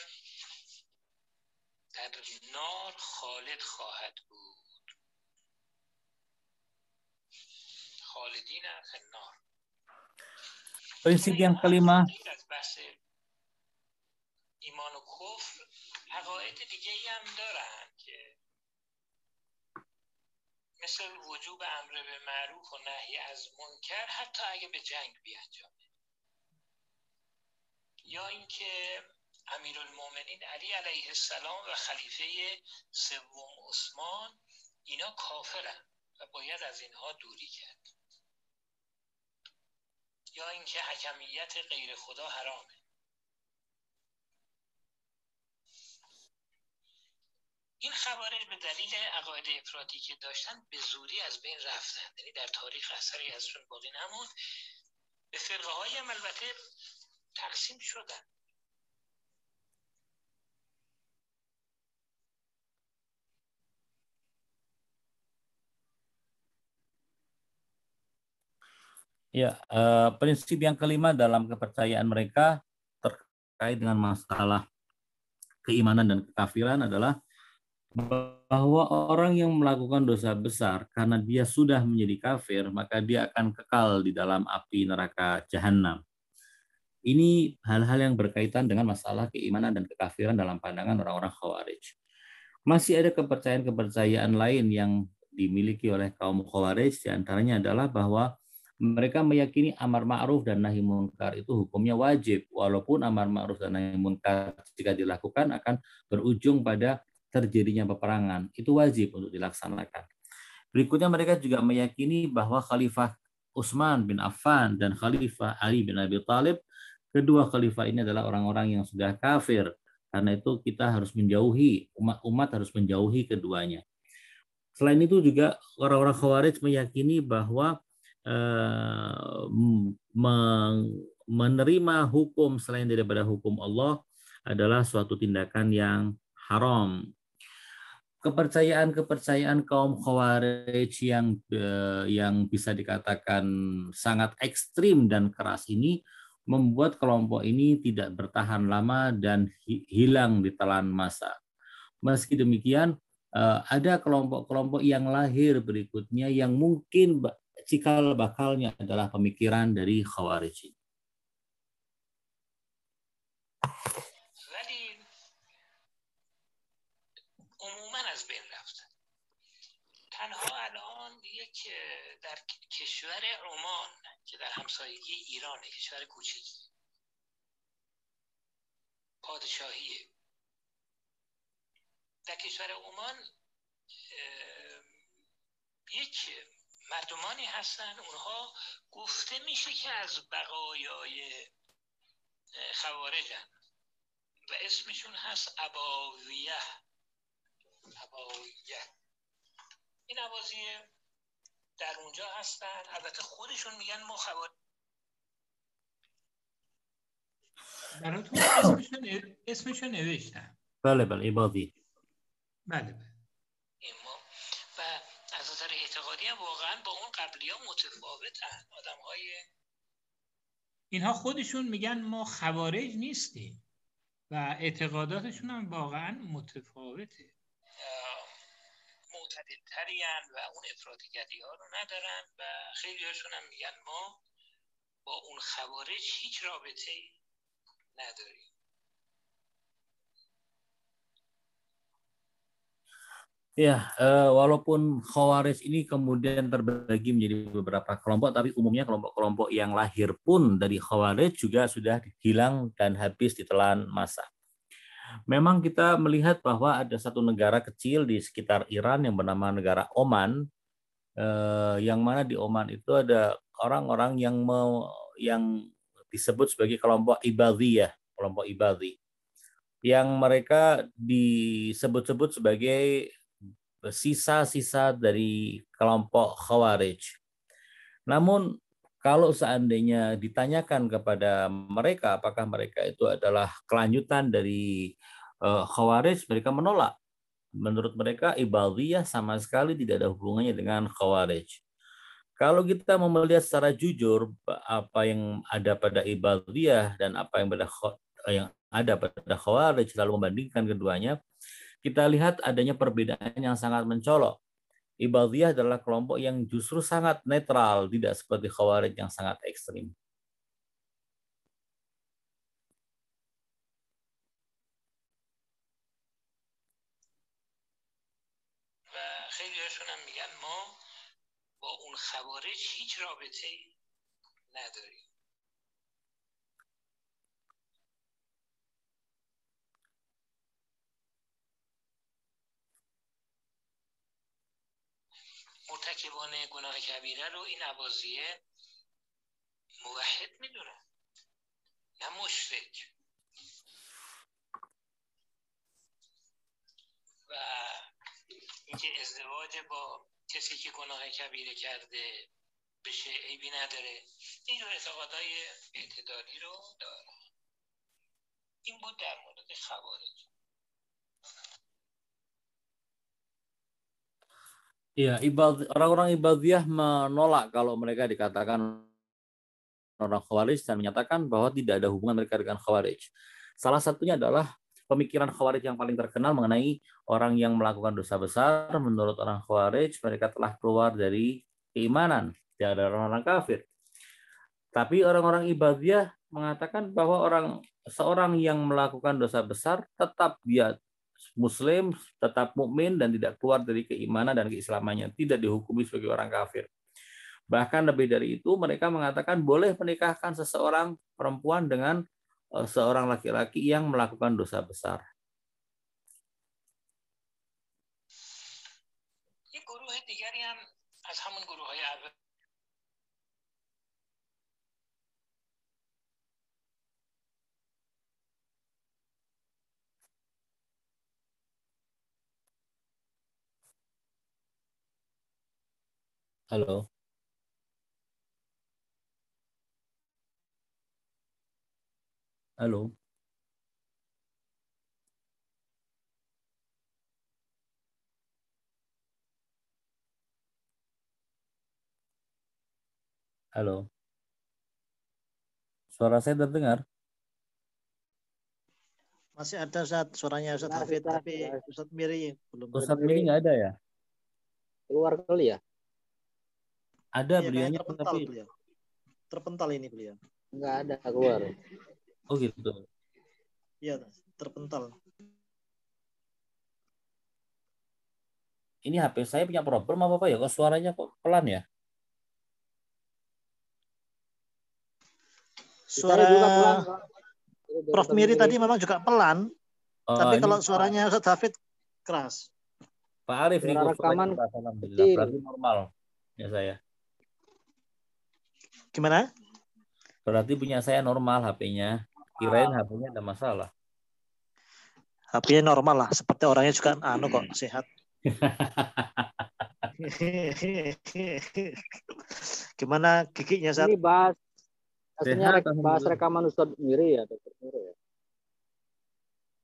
در نار خالد خواهد بود. خالدین فی النار Prinsip yang kelima, غیر از عقاید دیگه ای هم دارن که مثل وجوب امر به معروف و نهی از منکر حتی اگه به جنگ بیانجامه. یا اینکه امیرالمومنین علی علیه السلام و خلیفه سوم عثمان اینا کافرن و باید از اینها دوری کرد. یا اینکه حکمیت غیر خدا حرامه. این خوارج به دلیل عقاید افراطی که داشتن به زوری از بین رفتن یعنی در تاریخ اثری ازشون باقی نموند به فرقه های هم البته تقسیم شدن Ya, eh, prinsip yang kelima dalam kepercayaan mereka terkait dengan masalah keimanan dan kekafiran adalah bahwa orang yang melakukan dosa besar karena dia sudah menjadi kafir, maka dia akan kekal di dalam api neraka jahanam. Ini hal-hal yang berkaitan dengan masalah keimanan dan kekafiran dalam pandangan orang-orang Khawarij. Masih ada kepercayaan-kepercayaan lain yang dimiliki oleh kaum Khawarij, di antaranya adalah bahwa mereka meyakini amar ma'ruf dan nahi munkar itu hukumnya wajib walaupun amar ma'ruf dan nahi munkar jika dilakukan akan berujung pada terjadinya peperangan. Itu wajib untuk dilaksanakan. Berikutnya mereka juga meyakini bahwa Khalifah Utsman bin Affan dan Khalifah Ali bin Abi Thalib kedua khalifah ini adalah orang-orang yang sudah kafir. Karena itu kita harus menjauhi umat-umat harus menjauhi keduanya. Selain itu juga orang-orang Khawarij meyakini bahwa eh, menerima hukum selain daripada hukum Allah adalah suatu tindakan yang haram. Kepercayaan-kepercayaan kaum Khawarij yang eh, yang bisa dikatakan sangat ekstrim dan keras ini membuat kelompok ini tidak bertahan lama dan hilang di telan masa. Meski demikian, eh, ada kelompok-kelompok yang lahir berikutnya yang mungkin cikal bakalnya adalah pemikiran dari Khawarij. در کشور عمان که در همسایگی ایرانه کشور کوچکی پادشاهیه. در کشور عمان یک مردمانی هستن. اونها گفته میشه که از بقایای خوارجن. و اسمشون هست اباویه اباویه این عوازیه در اونجا هستن. البته خودشون میگن ما خبر براتون اسمشون اسمشون نوشتم. بله بله ایبادی بله بله. و از نظر اعتقادی هم واقعا با اون قبلی ها متفاوتن. آدم های اینها خودشون میگن ما خوارج نیستیم و اعتقاداتشون هم واقعا متفاوته. معتدلتری و اون افراطیگری ها رو ندارن و خیلی هاشون هم میگن ما با اون خوارج هیچ رابطه نداریم Ya, walaupun Khawarij ini kemudian terbagi menjadi beberapa kelompok, tapi umumnya kelompok-kelompok yang lahir pun dari Khawarij juga sudah hilang dan habis ditelan masa. Memang kita melihat bahwa ada satu negara kecil di sekitar Iran yang bernama negara Oman, eh, yang mana di Oman itu ada orang-orang yang mau yang disebut sebagai kelompok ibadiyah, kelompok ibadi, yang mereka disebut-sebut sebagai sisa-sisa dari kelompok Khawarij. Namun kalau seandainya ditanyakan kepada mereka apakah mereka itu adalah kelanjutan dari uh, Khawarij, mereka menolak. Menurut mereka Ibadiyah sama sekali tidak ada hubungannya dengan Khawarij. Kalau kita mau melihat secara jujur apa yang ada pada Ibadiyah dan apa yang pada yang ada pada Khawarij lalu membandingkan keduanya, kita lihat adanya perbedaan yang sangat mencolok. Ibadiyah adalah kelompok yang justru sangat netral, tidak seperti Khawarij yang sangat ekstrim. مرتکبان گناه کبیره رو این عوازیه موحد می‌دونن نه مشرک و اینکه ازدواج با کسی که گناه کبیره کرده بشه عیبی نداره این اعتقادهای اعتدالی رو داره. این بود در مورد خوارج. Iya, orang-orang ibadiyah menolak kalau mereka dikatakan orang khawarij dan menyatakan bahwa tidak ada hubungan mereka dengan khawarij. Salah satunya adalah pemikiran khawarij yang paling terkenal mengenai orang yang melakukan dosa besar. Menurut orang khawarij, mereka telah keluar dari keimanan. Tidak ada orang-orang kafir. Tapi orang-orang ibadiyah mengatakan bahwa orang seorang yang melakukan dosa besar tetap dia muslim tetap mukmin dan tidak keluar dari keimanan dan keislamannya, tidak dihukumi sebagai orang kafir. Bahkan lebih dari itu mereka mengatakan boleh menikahkan seseorang perempuan dengan eh, seorang laki-laki yang melakukan dosa besar. Halo. Halo. Halo. Suara saya terdengar? Masih ada saat suaranya Ustaz Hafid, tapi Ustaz Miri belum. Ustaz Miri nggak ada ya? Keluar kali ya? Ada Iya, beliaunya terpental tapi beliau. Terpental ini beliau. Enggak ada keluar. oh gitu. Iya, terpental. Ini HP saya punya problem apa apa ya? Kok suaranya kok pelan ya? Suara juga pelan, Prof Miri tadi memang juga pelan, Oh, tapi ini kalau suaranya Ustaz Hafid keras. Pak Arif ini rekaman kecil. Berarti normal ya saya. Gimana? Berarti punya saya normal HP-nya. Kirain HP-nya ada masalah. HP-nya normal lah, seperti orangnya juga anu kok sehat. [laughs] Gimana giginya saat Ini bahas Sehat, rek- bahas rekaman Ustaz Miri ya, Dokter Miri ya.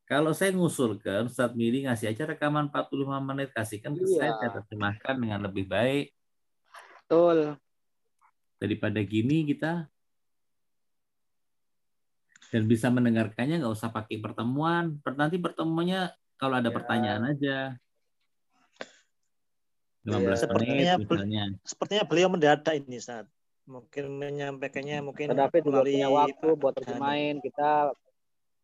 Kalau saya ngusulkan Ustadz Miri ngasih aja rekaman 45 menit kasihkan ke saya Iya. saya terjemahkan dengan lebih baik Betul. Daripada gini kita dan bisa mendengarkannya nggak usah pakai pertemuan. Per- Nanti pertemuannya kalau ada Ya. pertanyaan aja. 15 menit Sepertinya bel- misalnya. sepertinya beliau mendadak ini saat mungkin menyampaikannya mungkin Ustaz David juga punya waktu buat terjemahin. Kita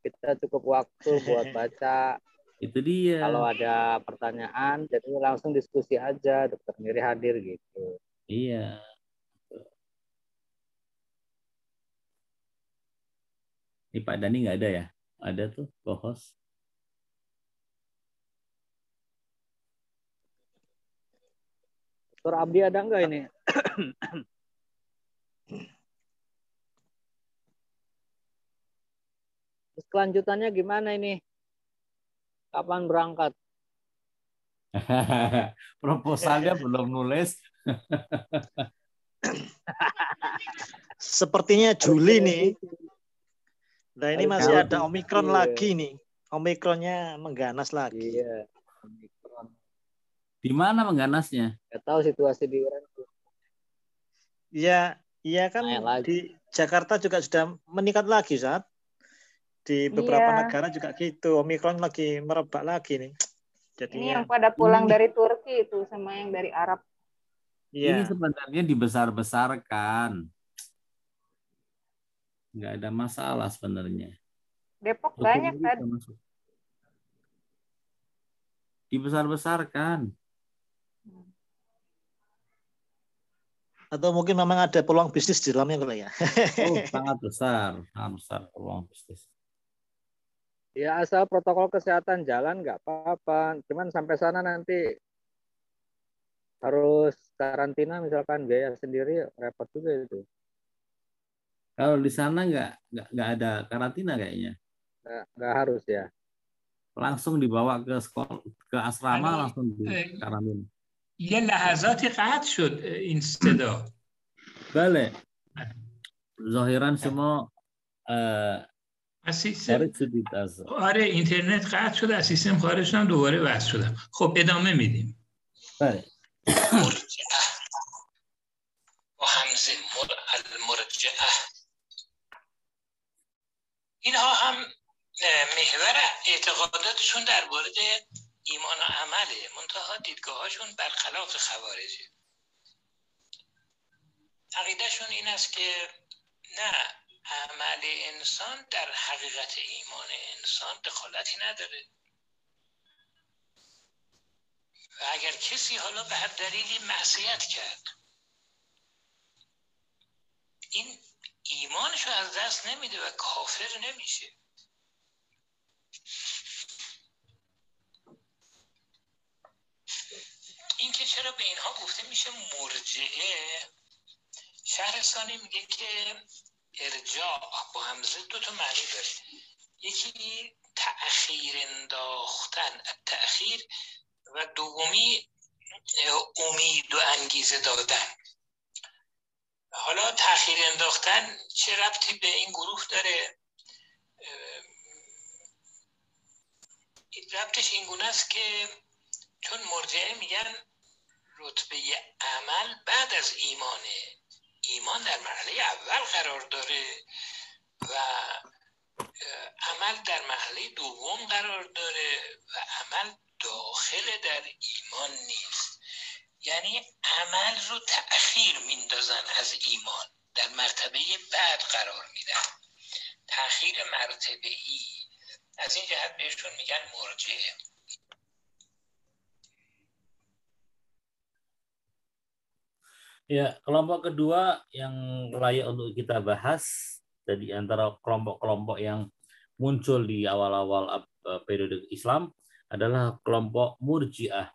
kita cukup waktu buat [laughs] baca. Itu dia. Kalau ada pertanyaan, jadi langsung diskusi aja. Dokter Miri hadir gitu. Iya. Ini Pak Dani nggak ada ya? Ada tuh, co-host. Dokter Abdi ada nggak ini? Terus kelanjutannya gimana ini? Kapan berangkat? [laughs] Proposalnya belum nulis. Sepertinya Juli nih. Nah ini masih ada Omikron iya. lagi nih. Omikronnya mengganas lagi. Iya. Omikron. Di mana mengganasnya? Nggak tahu situasi di Iran. Iya, iya kan Naik lagi. di Jakarta juga sudah meningkat lagi saat di beberapa Iya. negara juga gitu. Omikron lagi merebak lagi nih. Ini Jadinya yang pada pulang Ini. dari Turki itu sama yang dari Arab. Ini iya. sebenarnya dibesar-besarkan. Nggak ada masalah sebenarnya. Depok banyak kan? masuk. Dibesar-besarkan. Atau mungkin memang ada peluang bisnis di dalamnya kali ya. Oh, [laughs] sangat besar. Sangat besar peluang bisnis. Ya asal protokol kesehatan jalan nggak apa-apa. Cuman sampai sana nanti harus karantina misalkan biaya sendiri repot juga itu. Kalau di sana nggak nggak ada karantina kayaknya. Nggak, nggak harus ya. Langsung dibawa ke sekolah ke asrama Anu, langsung di karantina. یه لحظاتی قطع شد این صدا بله ظاهرا شما شدید از آره اینترنت قطع شد از سیستم خارج شدم دوباره وصل شدم خب ادامه میدیم بله مرجعه با همزه مر المرجعه اینها هم محور اعتقاداتشون در مورد ایمان و عمله. منتها دیدگاهاشون برخلاف خوارجه. عقیدهشون این است که نه عمل انسان در حقیقت ایمان انسان دخالتی نداره. و اگر کسی حالا به هر دلیلی معصیت کرد این ایمانش رو از دست نمیده و کافر نمیشه. این که چرا به اینها گفته میشه مرجعه شهرستانی میگه که ارجاع با همزه دو تا معنی داره. یکی تأخیر انداختن تأخیر و دومی امید و انگیزه دادن. حالا تأخیر انداختن چه ربطی به این گروه داره؟ ربطش این گونه است که چون مرجعه میگن رتبه عمل بعد از ایمانه ایمان در مرحله اول قرار داره و عمل در مرحله دوم قرار داره و عمل داخل در ایمان نیست. یعنی عمل رو تأخیر میندازن از ایمان در مرتبه بعد قرار میدن تأخیر مرتبه ای از این جهت بهشون میگن مرجعه Ya, kelompok kedua yang layak untuk kita bahas dari antara kelompok-kelompok yang muncul di awal-awal eh, periode Islam adalah kelompok Murji'ah.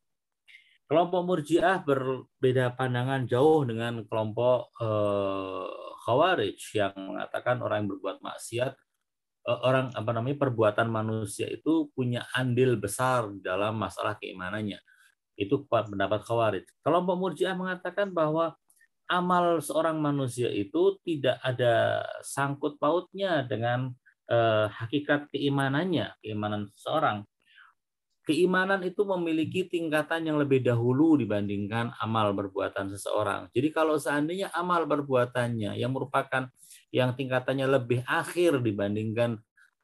Kelompok Murji'ah berbeda pandangan jauh dengan kelompok eh, Khawarij yang mengatakan orang yang berbuat maksiat eh, orang apa namanya perbuatan manusia itu punya andil besar dalam masalah keimanannya. Itu pendapat Khawarij. Kelompok Murji'ah mengatakan bahwa amal seorang manusia itu tidak ada sangkut pautnya dengan eh, hakikat keimanannya, keimanan seseorang. Keimanan itu memiliki tingkatan yang lebih dahulu dibandingkan amal perbuatan seseorang. Jadi kalau seandainya amal perbuatannya yang merupakan yang tingkatannya lebih akhir dibandingkan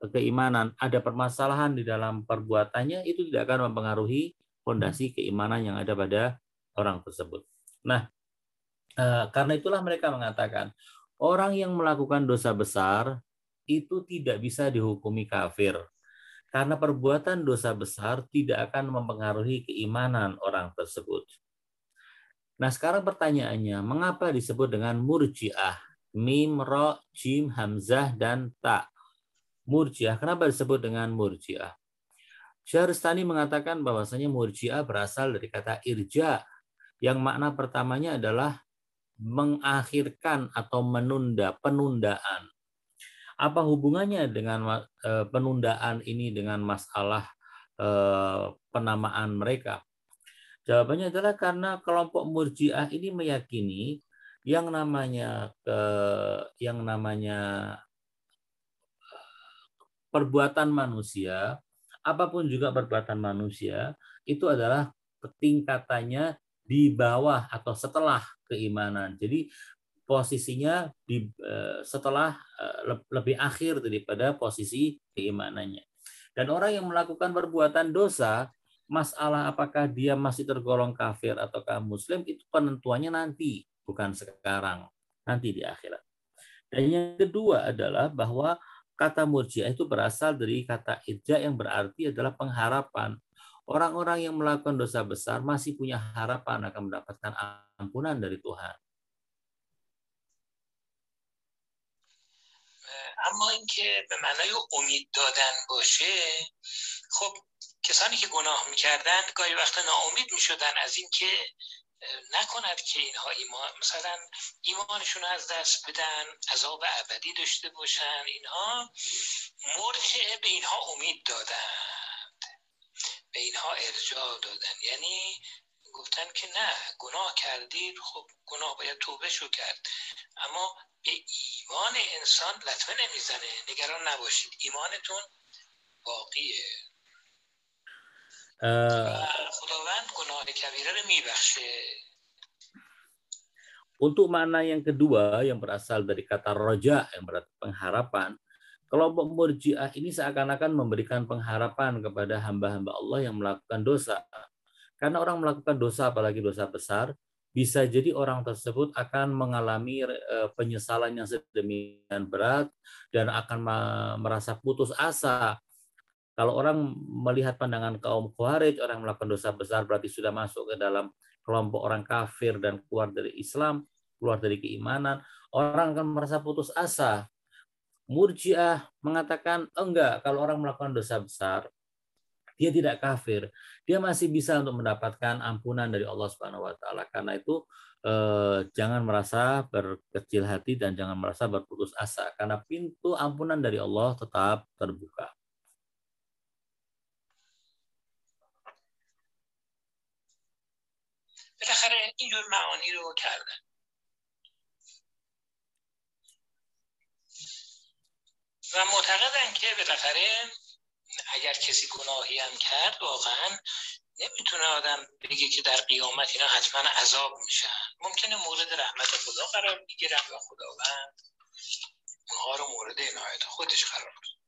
keimanan, ada permasalahan di dalam perbuatannya, itu tidak akan mempengaruhi fondasi keimanan yang ada pada orang tersebut. Nah, Eh, karena itulah mereka mengatakan orang yang melakukan dosa besar itu tidak bisa dihukumi kafir. Karena perbuatan dosa besar tidak akan mempengaruhi keimanan orang tersebut. Nah sekarang pertanyaannya, mengapa disebut dengan murjiah? Mim, ro, jim, hamzah, dan ta. Murjiah, kenapa disebut dengan murjiah? Syahrustani mengatakan bahwasanya murjiah berasal dari kata irja, yang makna pertamanya adalah mengakhirkan atau menunda penundaan. Apa hubungannya dengan eh, penundaan ini dengan masalah eh, penamaan mereka? Jawabannya adalah karena kelompok Murji'ah ini meyakini yang namanya ke yang namanya perbuatan manusia, apa pun juga perbuatan manusia, itu adalah tingkatannya di bawah atau setelah keimanan. Jadi posisinya di eh, setelah eh, lebih akhir daripada posisi keimanannya. Dan orang yang melakukan perbuatan dosa, masalah apakah dia masih tergolong kafir ataukah muslim itu penentuannya nanti, bukan sekarang, nanti di akhirat. Dan yang kedua adalah bahwa kata murjiah itu berasal dari kata irja yang berarti adalah pengharapan. Orang-orang yang melakukan dosa besar masih punya harapan akan mendapatkan ampunan dari Tuhan. اما اینکه به معنای امید دادن باشه خب کسانی که گناه می‌کردن گاهی وقت ناامید می‌شدن از اینکه نکند که اینها ایمان مثلا ایمانشون از دست بدن عذاب ابدی داشته باشن اینها مرجع به اینها امید دادند به اینها ارجاع دادن. یعنی گفتن که نه گناه کردید خب گناه باید توبه شو کرد. اما به ایمان انسان لطمه نمیزنه نگران نباشید ایمانتون باقیه خداوند گناه کبیره رو میبخشه Untuk makna yang kedua yang berasal dari kata roja yang berarti pengharapan, kelompok murjiah ini seakan-akan memberikan pengharapan kepada hamba-hamba Allah yang melakukan dosa. Karena orang melakukan dosa, apalagi dosa besar, bisa jadi orang tersebut akan mengalami eh, penyesalan yang sedemikian berat dan akan merasa putus asa. Kalau orang melihat pandangan kaum Khawarij, orang melakukan dosa besar berarti sudah masuk ke dalam kelompok orang kafir dan keluar dari Islam, keluar dari keimanan, orang akan merasa putus asa. Murjiah mengatakan enggak, kalau orang melakukan dosa besar, dia tidak kafir, dia masih bisa untuk mendapatkan ampunan dari Allah Subhanahu wa taala. Karena itu eh, jangan merasa berkecil hati dan jangan merasa berputus asa karena pintu ampunan dari Allah tetap terbuka. بالاخره اینجور معانی رو کردن و معتقدن که بالاخره اگر کسی گناهی هم کرد واقعا نمی‌تونه آدم بگه که در قیامت اینا حتما عذاب میشن. ممکنه مورد رحمت خدا قرار بگیرن و خداوند اونها رو مورد عنایت خودش قرار بده.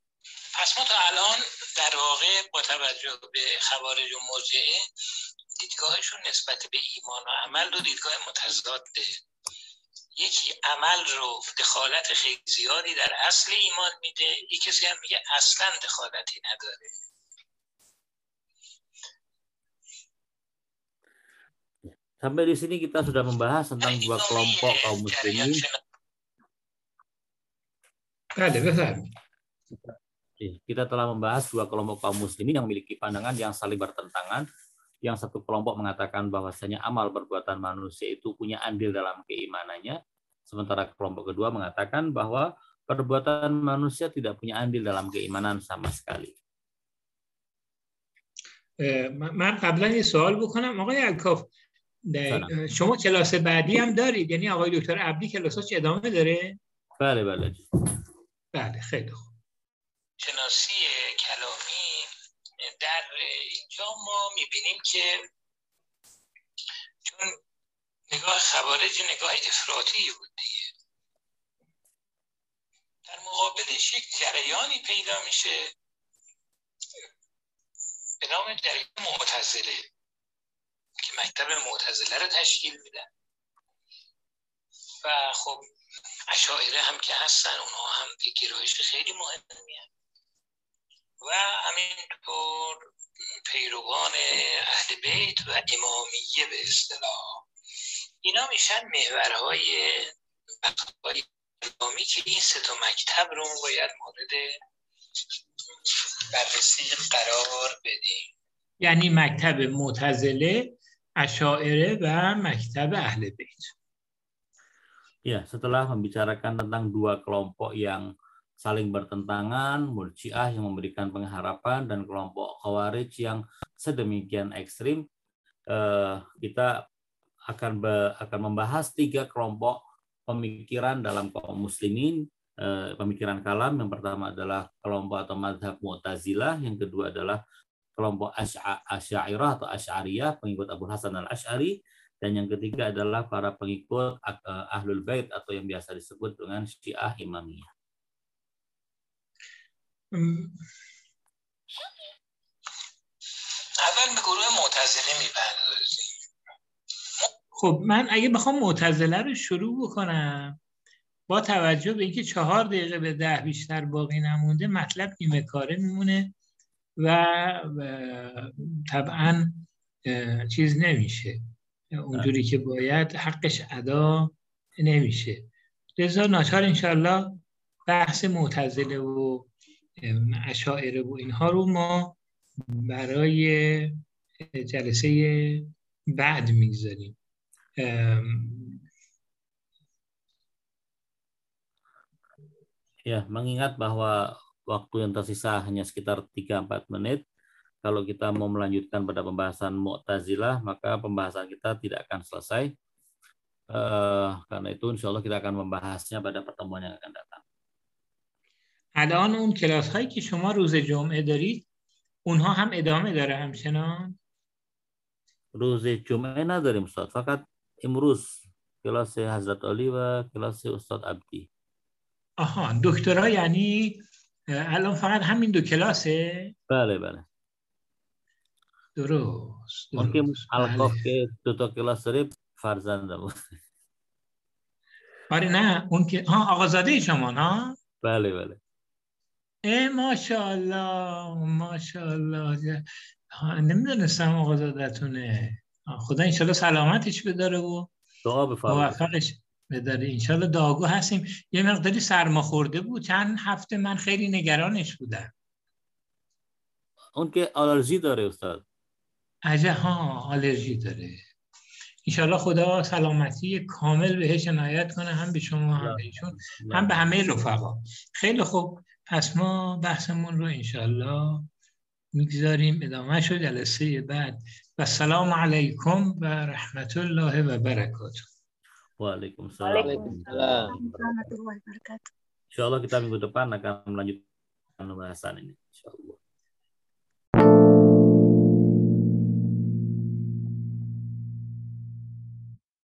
پس ما تا الان در واقع با توجه به خوارج و مرجعه دیدگاهشون نسبت به ایمان و عمل دو دیدگاه متضاده یکی عمل رو دخالت خیلی زیادی در اصل ایمان میده یکی کسی هم میگه اصلا دخالتی نداره Sampai di sini kita sudah membahas tentang dua kelompok kaum muslimin. Kita telah membahas dua kelompok kaum muslimin yang memiliki pandangan yang saling bertentangan. Yang satu kelompok mengatakan bahwasanya amal perbuatan manusia itu punya andil dalam keimanannya, sementara kelompok kedua mengatakan bahwa perbuatan manusia tidak punya andil dalam keimanan sama sekali. من قبلا یه سوال بکنم آقای الکاف شما کلاس بعدی هم دارید یعنی آقای دکتر عبدی کلاساش ادامه داره بله بله بله خیلی خوب شناسی کلامی در اینجا ما می‌بینیم که چون نگاه خوارج نگاه افراطی بود دیگه در مقابلش یک جریانی پیدا میشه به نام جریان معتزله که مکتب معتزله رو تشکیل میدن و خب اشاعره هم که هستن اونها هم گرایش خیلی مهمی هم. و همینطور پیروان اهل بیت و امامیه به اصطلاح. اینا میشن محورهای اسلامی که این سه تا مکتب رو باید مورد بررسی قرار بدیم. یعنی مکتب معتزله Asyairah و مکتب اهل بیت. Ya, setelah membicarakan tentang dua kelompok yang saling bertentangan, Murji'ah yang memberikan pengharapan dan kelompok Khawarij yang sedemikian ekstrim, eh, kita akan akan membahas tiga kelompok pemikiran dalam kaum muslimin, eh, pemikiran kalam. Yang pertama adalah kelompok atau madhab Mu'tazilah, yang kedua adalah kelompok Asy'ariyah atau Asy'ariyah, pengikut Abu Hasan al-Asy'ari, dan yang ketiga adalah para pengikut eh, Ahlul Bait atau yang biasa disebut dengan Syiah Imamiyah. اول به گروه معتزله می‌پردازیم. خب من اگه بخوام معتزله رو شروع بکنم با توجه به اینکه چهار دقیقه به ده بیشتر باقی نمونده مطلب نیمه کاره میمونه و طبعا چیز نمیشه. اونجوری که باید حقش ادا نمیشه. لذا ناچار انشالله بحث معتزله و اشاعره و اینها رو ما برای جلسه بعد میگذاریم Ya, mengingat bahwa waktu yang tersisa hanya sekitar 3-4 menit. Kalau kita mau melanjutkan pada pembahasan Mu'tazilah, maka pembahasan kita tidak akan selesai. Uh, karena itu insya Allah kita akan membahasnya pada pertemuan yang akan datang. الان اون کلاس هایی که شما روز جمعه دارید اونها هم ادامه داره همچنان؟ روز جمعه نداریم استاد. فقط امروز کلاس حضرت علی و کلاس استاد عبدی. آها دکترا یعنی الان فقط همین دو کلاسه؟ بله بله. درست, درست. mungkin alkof که دو تا کلاس داره فرزنده بود آره نه اون که آقازاده شما نه؟ بله بله. ای ماشاءالله ماشاءالله. نمی‌دونستم آقازادتونه خدا انشالله سلامتش بداره و دعا موفقش بداره. انشالله داغو هستیم. یه مقداری سرما خورده بود. چند هفته من خیلی نگرانش بودم. اون که آلرژی داره استاد. عجه ها آلرژی داره. انشالله خدا سلامتی کامل بهش عنایت کنه. هم به شما هم به ایشون. هم به همه رفقا. خیلی خوب. پس ما بحثمون رو انشالله می‌گذاریم. ادامه شد. جلسه بعد. و سلام علیکم و رحمت الله و برکاته. و علیکم سلام. علیکم سلام. و رحمت الله و برکاته. شوالا کتابی بودو پر نکم لنجو پر نبا حسانی شوالا